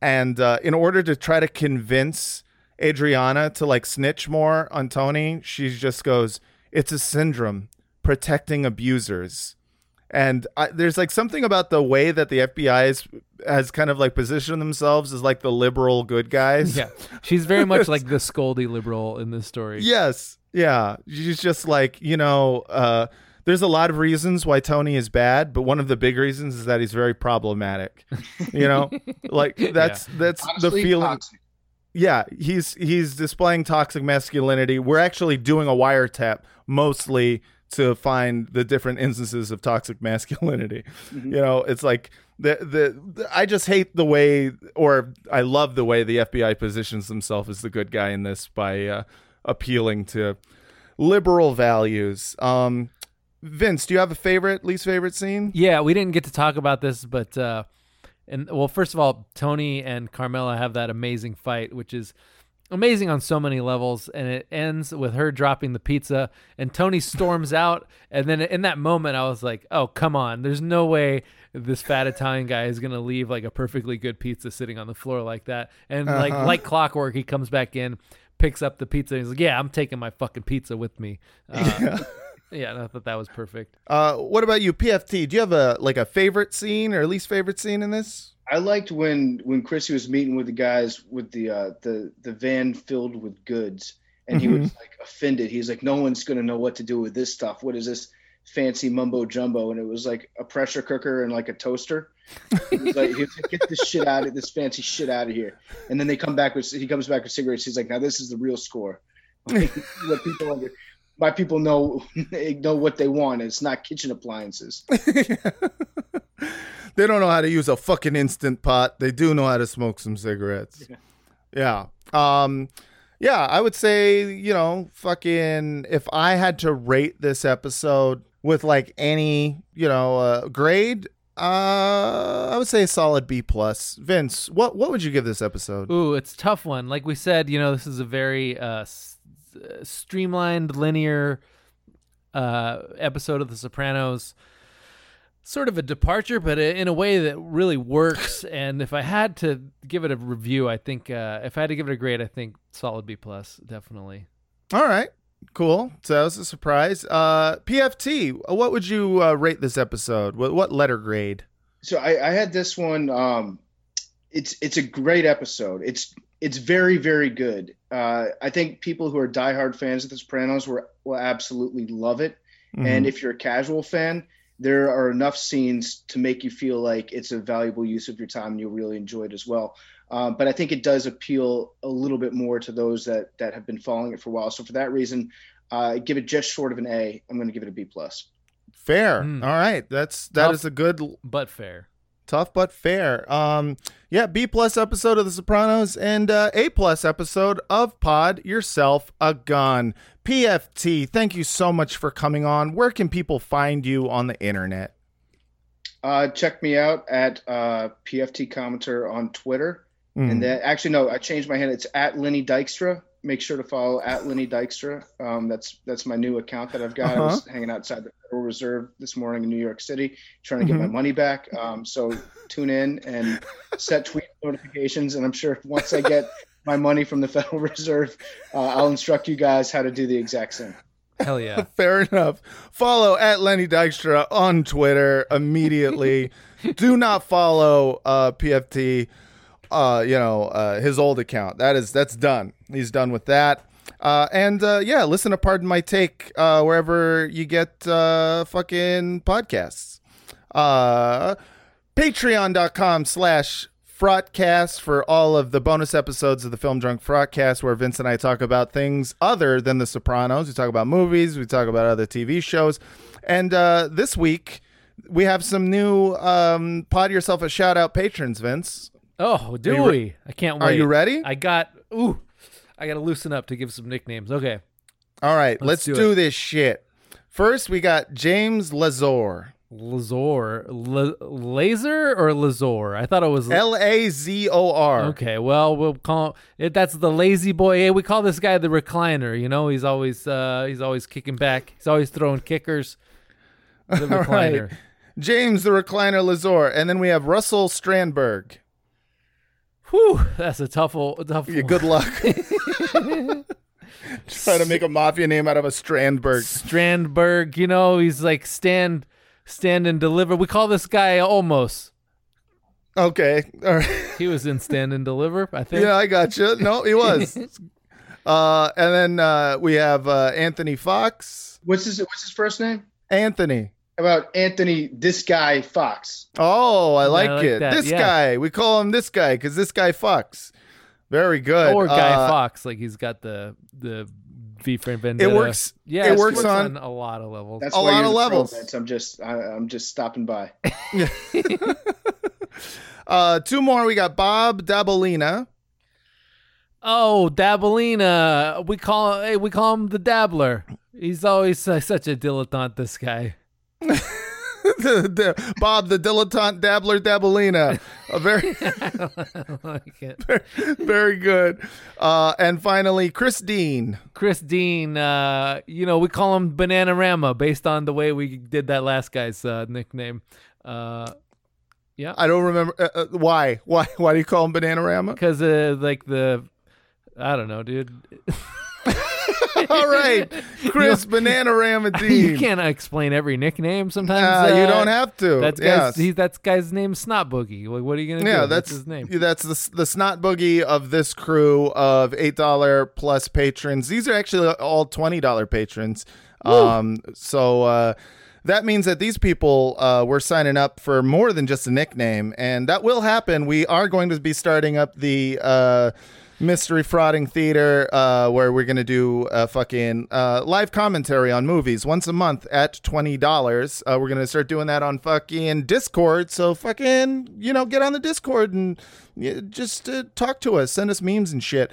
And uh, in order to try to convince Adriana to like snitch more on Tony, she just goes, it's a syndrome protecting abusers. And I, there's like something about the way that the FBI is, has kind of like positioned themselves as like the liberal good guys. Yeah, she's very much like the scoldy liberal in this story. Yes. Yeah. She's just like, you know, uh, there's a lot of reasons why Tony is bad, but one of the big reasons is that he's very problematic. You know? like that's that's the feeling. toxic. Yeah, he's he's displaying toxic masculinity. We're actually doing a wiretap mostly to find the different instances of toxic masculinity. Mhm. You know, it's like the, the the I just hate the way or I love the way the FBI positions themselves as the good guy in this by uh, appealing to liberal values. Um Vince, do you have a favorite, least favorite scene? Yeah, we didn't get to talk about this, but uh, and well, first of all, Tony and Carmela have that amazing fight, which is amazing on so many levels, and it ends with her dropping the pizza, and Tony storms out, and then in that moment, I was like, oh come on, there's no way this fat Italian guy is gonna leave like a perfectly good pizza sitting on the floor like that, and like Uh-huh. like clockwork, he comes back in. Picks up the pizza. And he's like, "Yeah, I'm taking my fucking pizza with me." Uh, yeah, and I thought that was perfect. Uh what about you, PFT? Do you have a like a favorite scene or least favorite scene in this? I liked when when Chrissy was meeting with the guys with the uh, the the van filled with goods, and he was Mhm. like offended. He was like, "No one's gonna know what to do with this stuff. What is this fancy mumbo jumbo?" And it was like a pressure cooker and like a toaster. He was like, he was like, "Get this shit out of this fancy shit out of here." And then they come back with he comes back with cigarettes. He's like, "Now this is the real score. what people under, my people know know what they want. It's not kitchen appliances." They don't know how to use a fucking instant pot. They do know how to smoke some cigarettes. Yeah. Um yeah, I would say, you know, fucking if I had to rate this episode with like any, you know, uh grade, uh I would say a solid B plus. Vince, what what would you give this episode? Ooh, it's a tough one. Like we said, you know, this is a very uh, streamlined, linear uh, episode of The Sopranos. Sort of a departure, but in a way that really works. and if I had to give it a review, I think uh, if I had to give it a grade, I think solid B plus, definitely. All right. Cool. So that was a surprise. Uh PFT, what would you uh, rate this episode? What what letter grade? So I, I had this one. Um, it's it's a great episode. It's it's very very good. Uh, I think people who are diehard fans of The Sopranos will will absolutely love it. And Mhm. if you're a casual fan, there are enough scenes to make you feel like it's a valuable use of your time and you'll really enjoy it as well. Um, but I think it does appeal a little bit more to those that that have been following it for a while. So for that reason, uh, give it just short of an A. I'm going to give it a B plus. Fair. Hmm. All right. That's that Tough. is a good but fair. Tough but fair. Um yeah, B plus episode of The Sopranos and uh, A plus episode of Pod Yourself a Gun. PFT, thank you so much for coming on. Where can people find you on the internet? Uh, check me out at uh, PFT Commenter on Twitter. Mm. And then, actually, no, I changed my handle. It's at Lenny Dykstra. Make sure to follow at Lenny Dykstra. Um, that's that's my new account that I've got. I was hanging outside the Federal Reserve this morning in New York City, trying to get my Mhm. money back. Um, so tune in and set tweet notifications. And I'm sure once I get my money from the Federal Reserve, uh, I'll instruct you guys how to do the exact same. Hell yeah. Fair enough. Follow at Lenny Dykstra on Twitter immediately. Do not follow uh, PFT. Uh, you know uh, his old account. That is that's done. He's done with that. Uh, and uh, yeah, listen to Pardon My Take uh, wherever you get uh, fucking podcasts. Uh, Patreon.com slash Frotcast for all of the bonus episodes of the Film Drunk Frotcast, where Vince and I talk about things other than The Sopranos. We talk about movies, we talk about other TV shows. And uh, this week, we have some new um, Pod Yourself a Shout Out patrons, Vince. Oh, do you we? I can't wait. Are you ready? I got ooh. I got to loosen up to give some nicknames. Okay. All right, let's, Let's do, do this shit. First, we got James Lazor. Lazor, La- Laser or Lazor? I thought it was L A Z O R. Okay, well we'll call it. That's the lazy boy. Hey, we call this guy the recliner. You know, he's always uh he's always kicking back. He's always throwing kickers. The recliner. right. James the Recliner Lazor. And then we have Russell Strandberg. Whew, that's a tough, old, tough. Yeah, good luck. Try to make a mafia name out of a Strandberg. Strandberg. You know, he's like stand, stand and deliver. We call this guy almost. Okay. All right. He was in Stand and Deliver. I think. Yeah, I got you. No, he was. uh, and then uh, we have uh, Anthony Fox. What's his What's his first name? Anthony. How about Anthony? This guy Fox. Oh, I like, like it. that, This yeah. guy. We call him this guy because this guy fucks. Very good. Or Guy Uh, Fox, like he's got the the V for Vendetta. It works- Yeah, it it works works on- on a lot of levels. That's A lot of the pro, levels. Vince. I'm just I, I'm just stopping by. Uh, two more. We got Bob Dabalina. Oh, Dabalina. We call hey, we call him the Dabbler. He's always uh, such a dilettante. This guy. The- the- Bob the dilettante dabbler dabalina. A very like it. very good. Uh, and finally, Chris Dean. Chris Dean. Uh, you know we call him Bananarama based on the way we did that last guy's uh, nickname. Uh, yeah, I don't remember uh, uh, why. Why? Why do you call him Bananarama? because uh, like the I don't know, dude. All right, Chris Bananarama Dean. you can't explain every nickname. Sometimes Uh, you uh, don't have to. That's Yes. guy's, he, that's guy's name Snot Boogie. Like, what are you gonna Yeah, do? that's his name. That's the the snot boogie of this crew of eight dollar plus patrons. These are actually all twenty dollar patrons. Um, so uh, that means that these people uh, were signing up for more than just a nickname, and that will happen. We are going to be starting up the. Uh, Mystery Frauding Theater, uh, where we're gonna do a fucking uh, live commentary on movies once a month at twenty dollars. Uh, we're gonna start doing that on fucking Discord. So fucking, you know, get on the Discord and just uh, talk to us, send us memes and shit.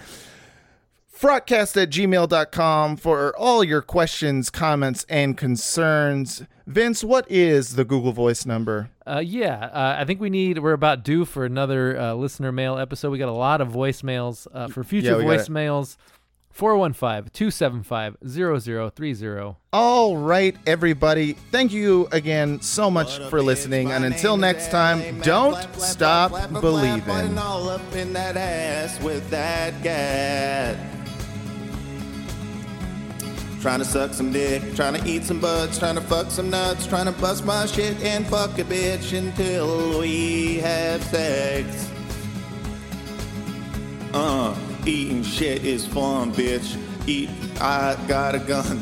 Frotcast at gmail.com for all your questions, comments, and concerns. Vince, what is the Google Voice number? Uh, yeah, uh, I think we need. We're about due for another uh, listener mail episode. We got a lot of voicemails uh, for future Yeah, we got it. voicemails. 415-275-0030. All right, everybody. Thank you again so much for listening. And until next time, don't stop believing. Trying to suck some dick, trying to eat some butts, trying to fuck some nuts, trying to bust my shit and fuck a bitch until we have sex. Uh, eating shit is fun, bitch. Eat, I got a gun.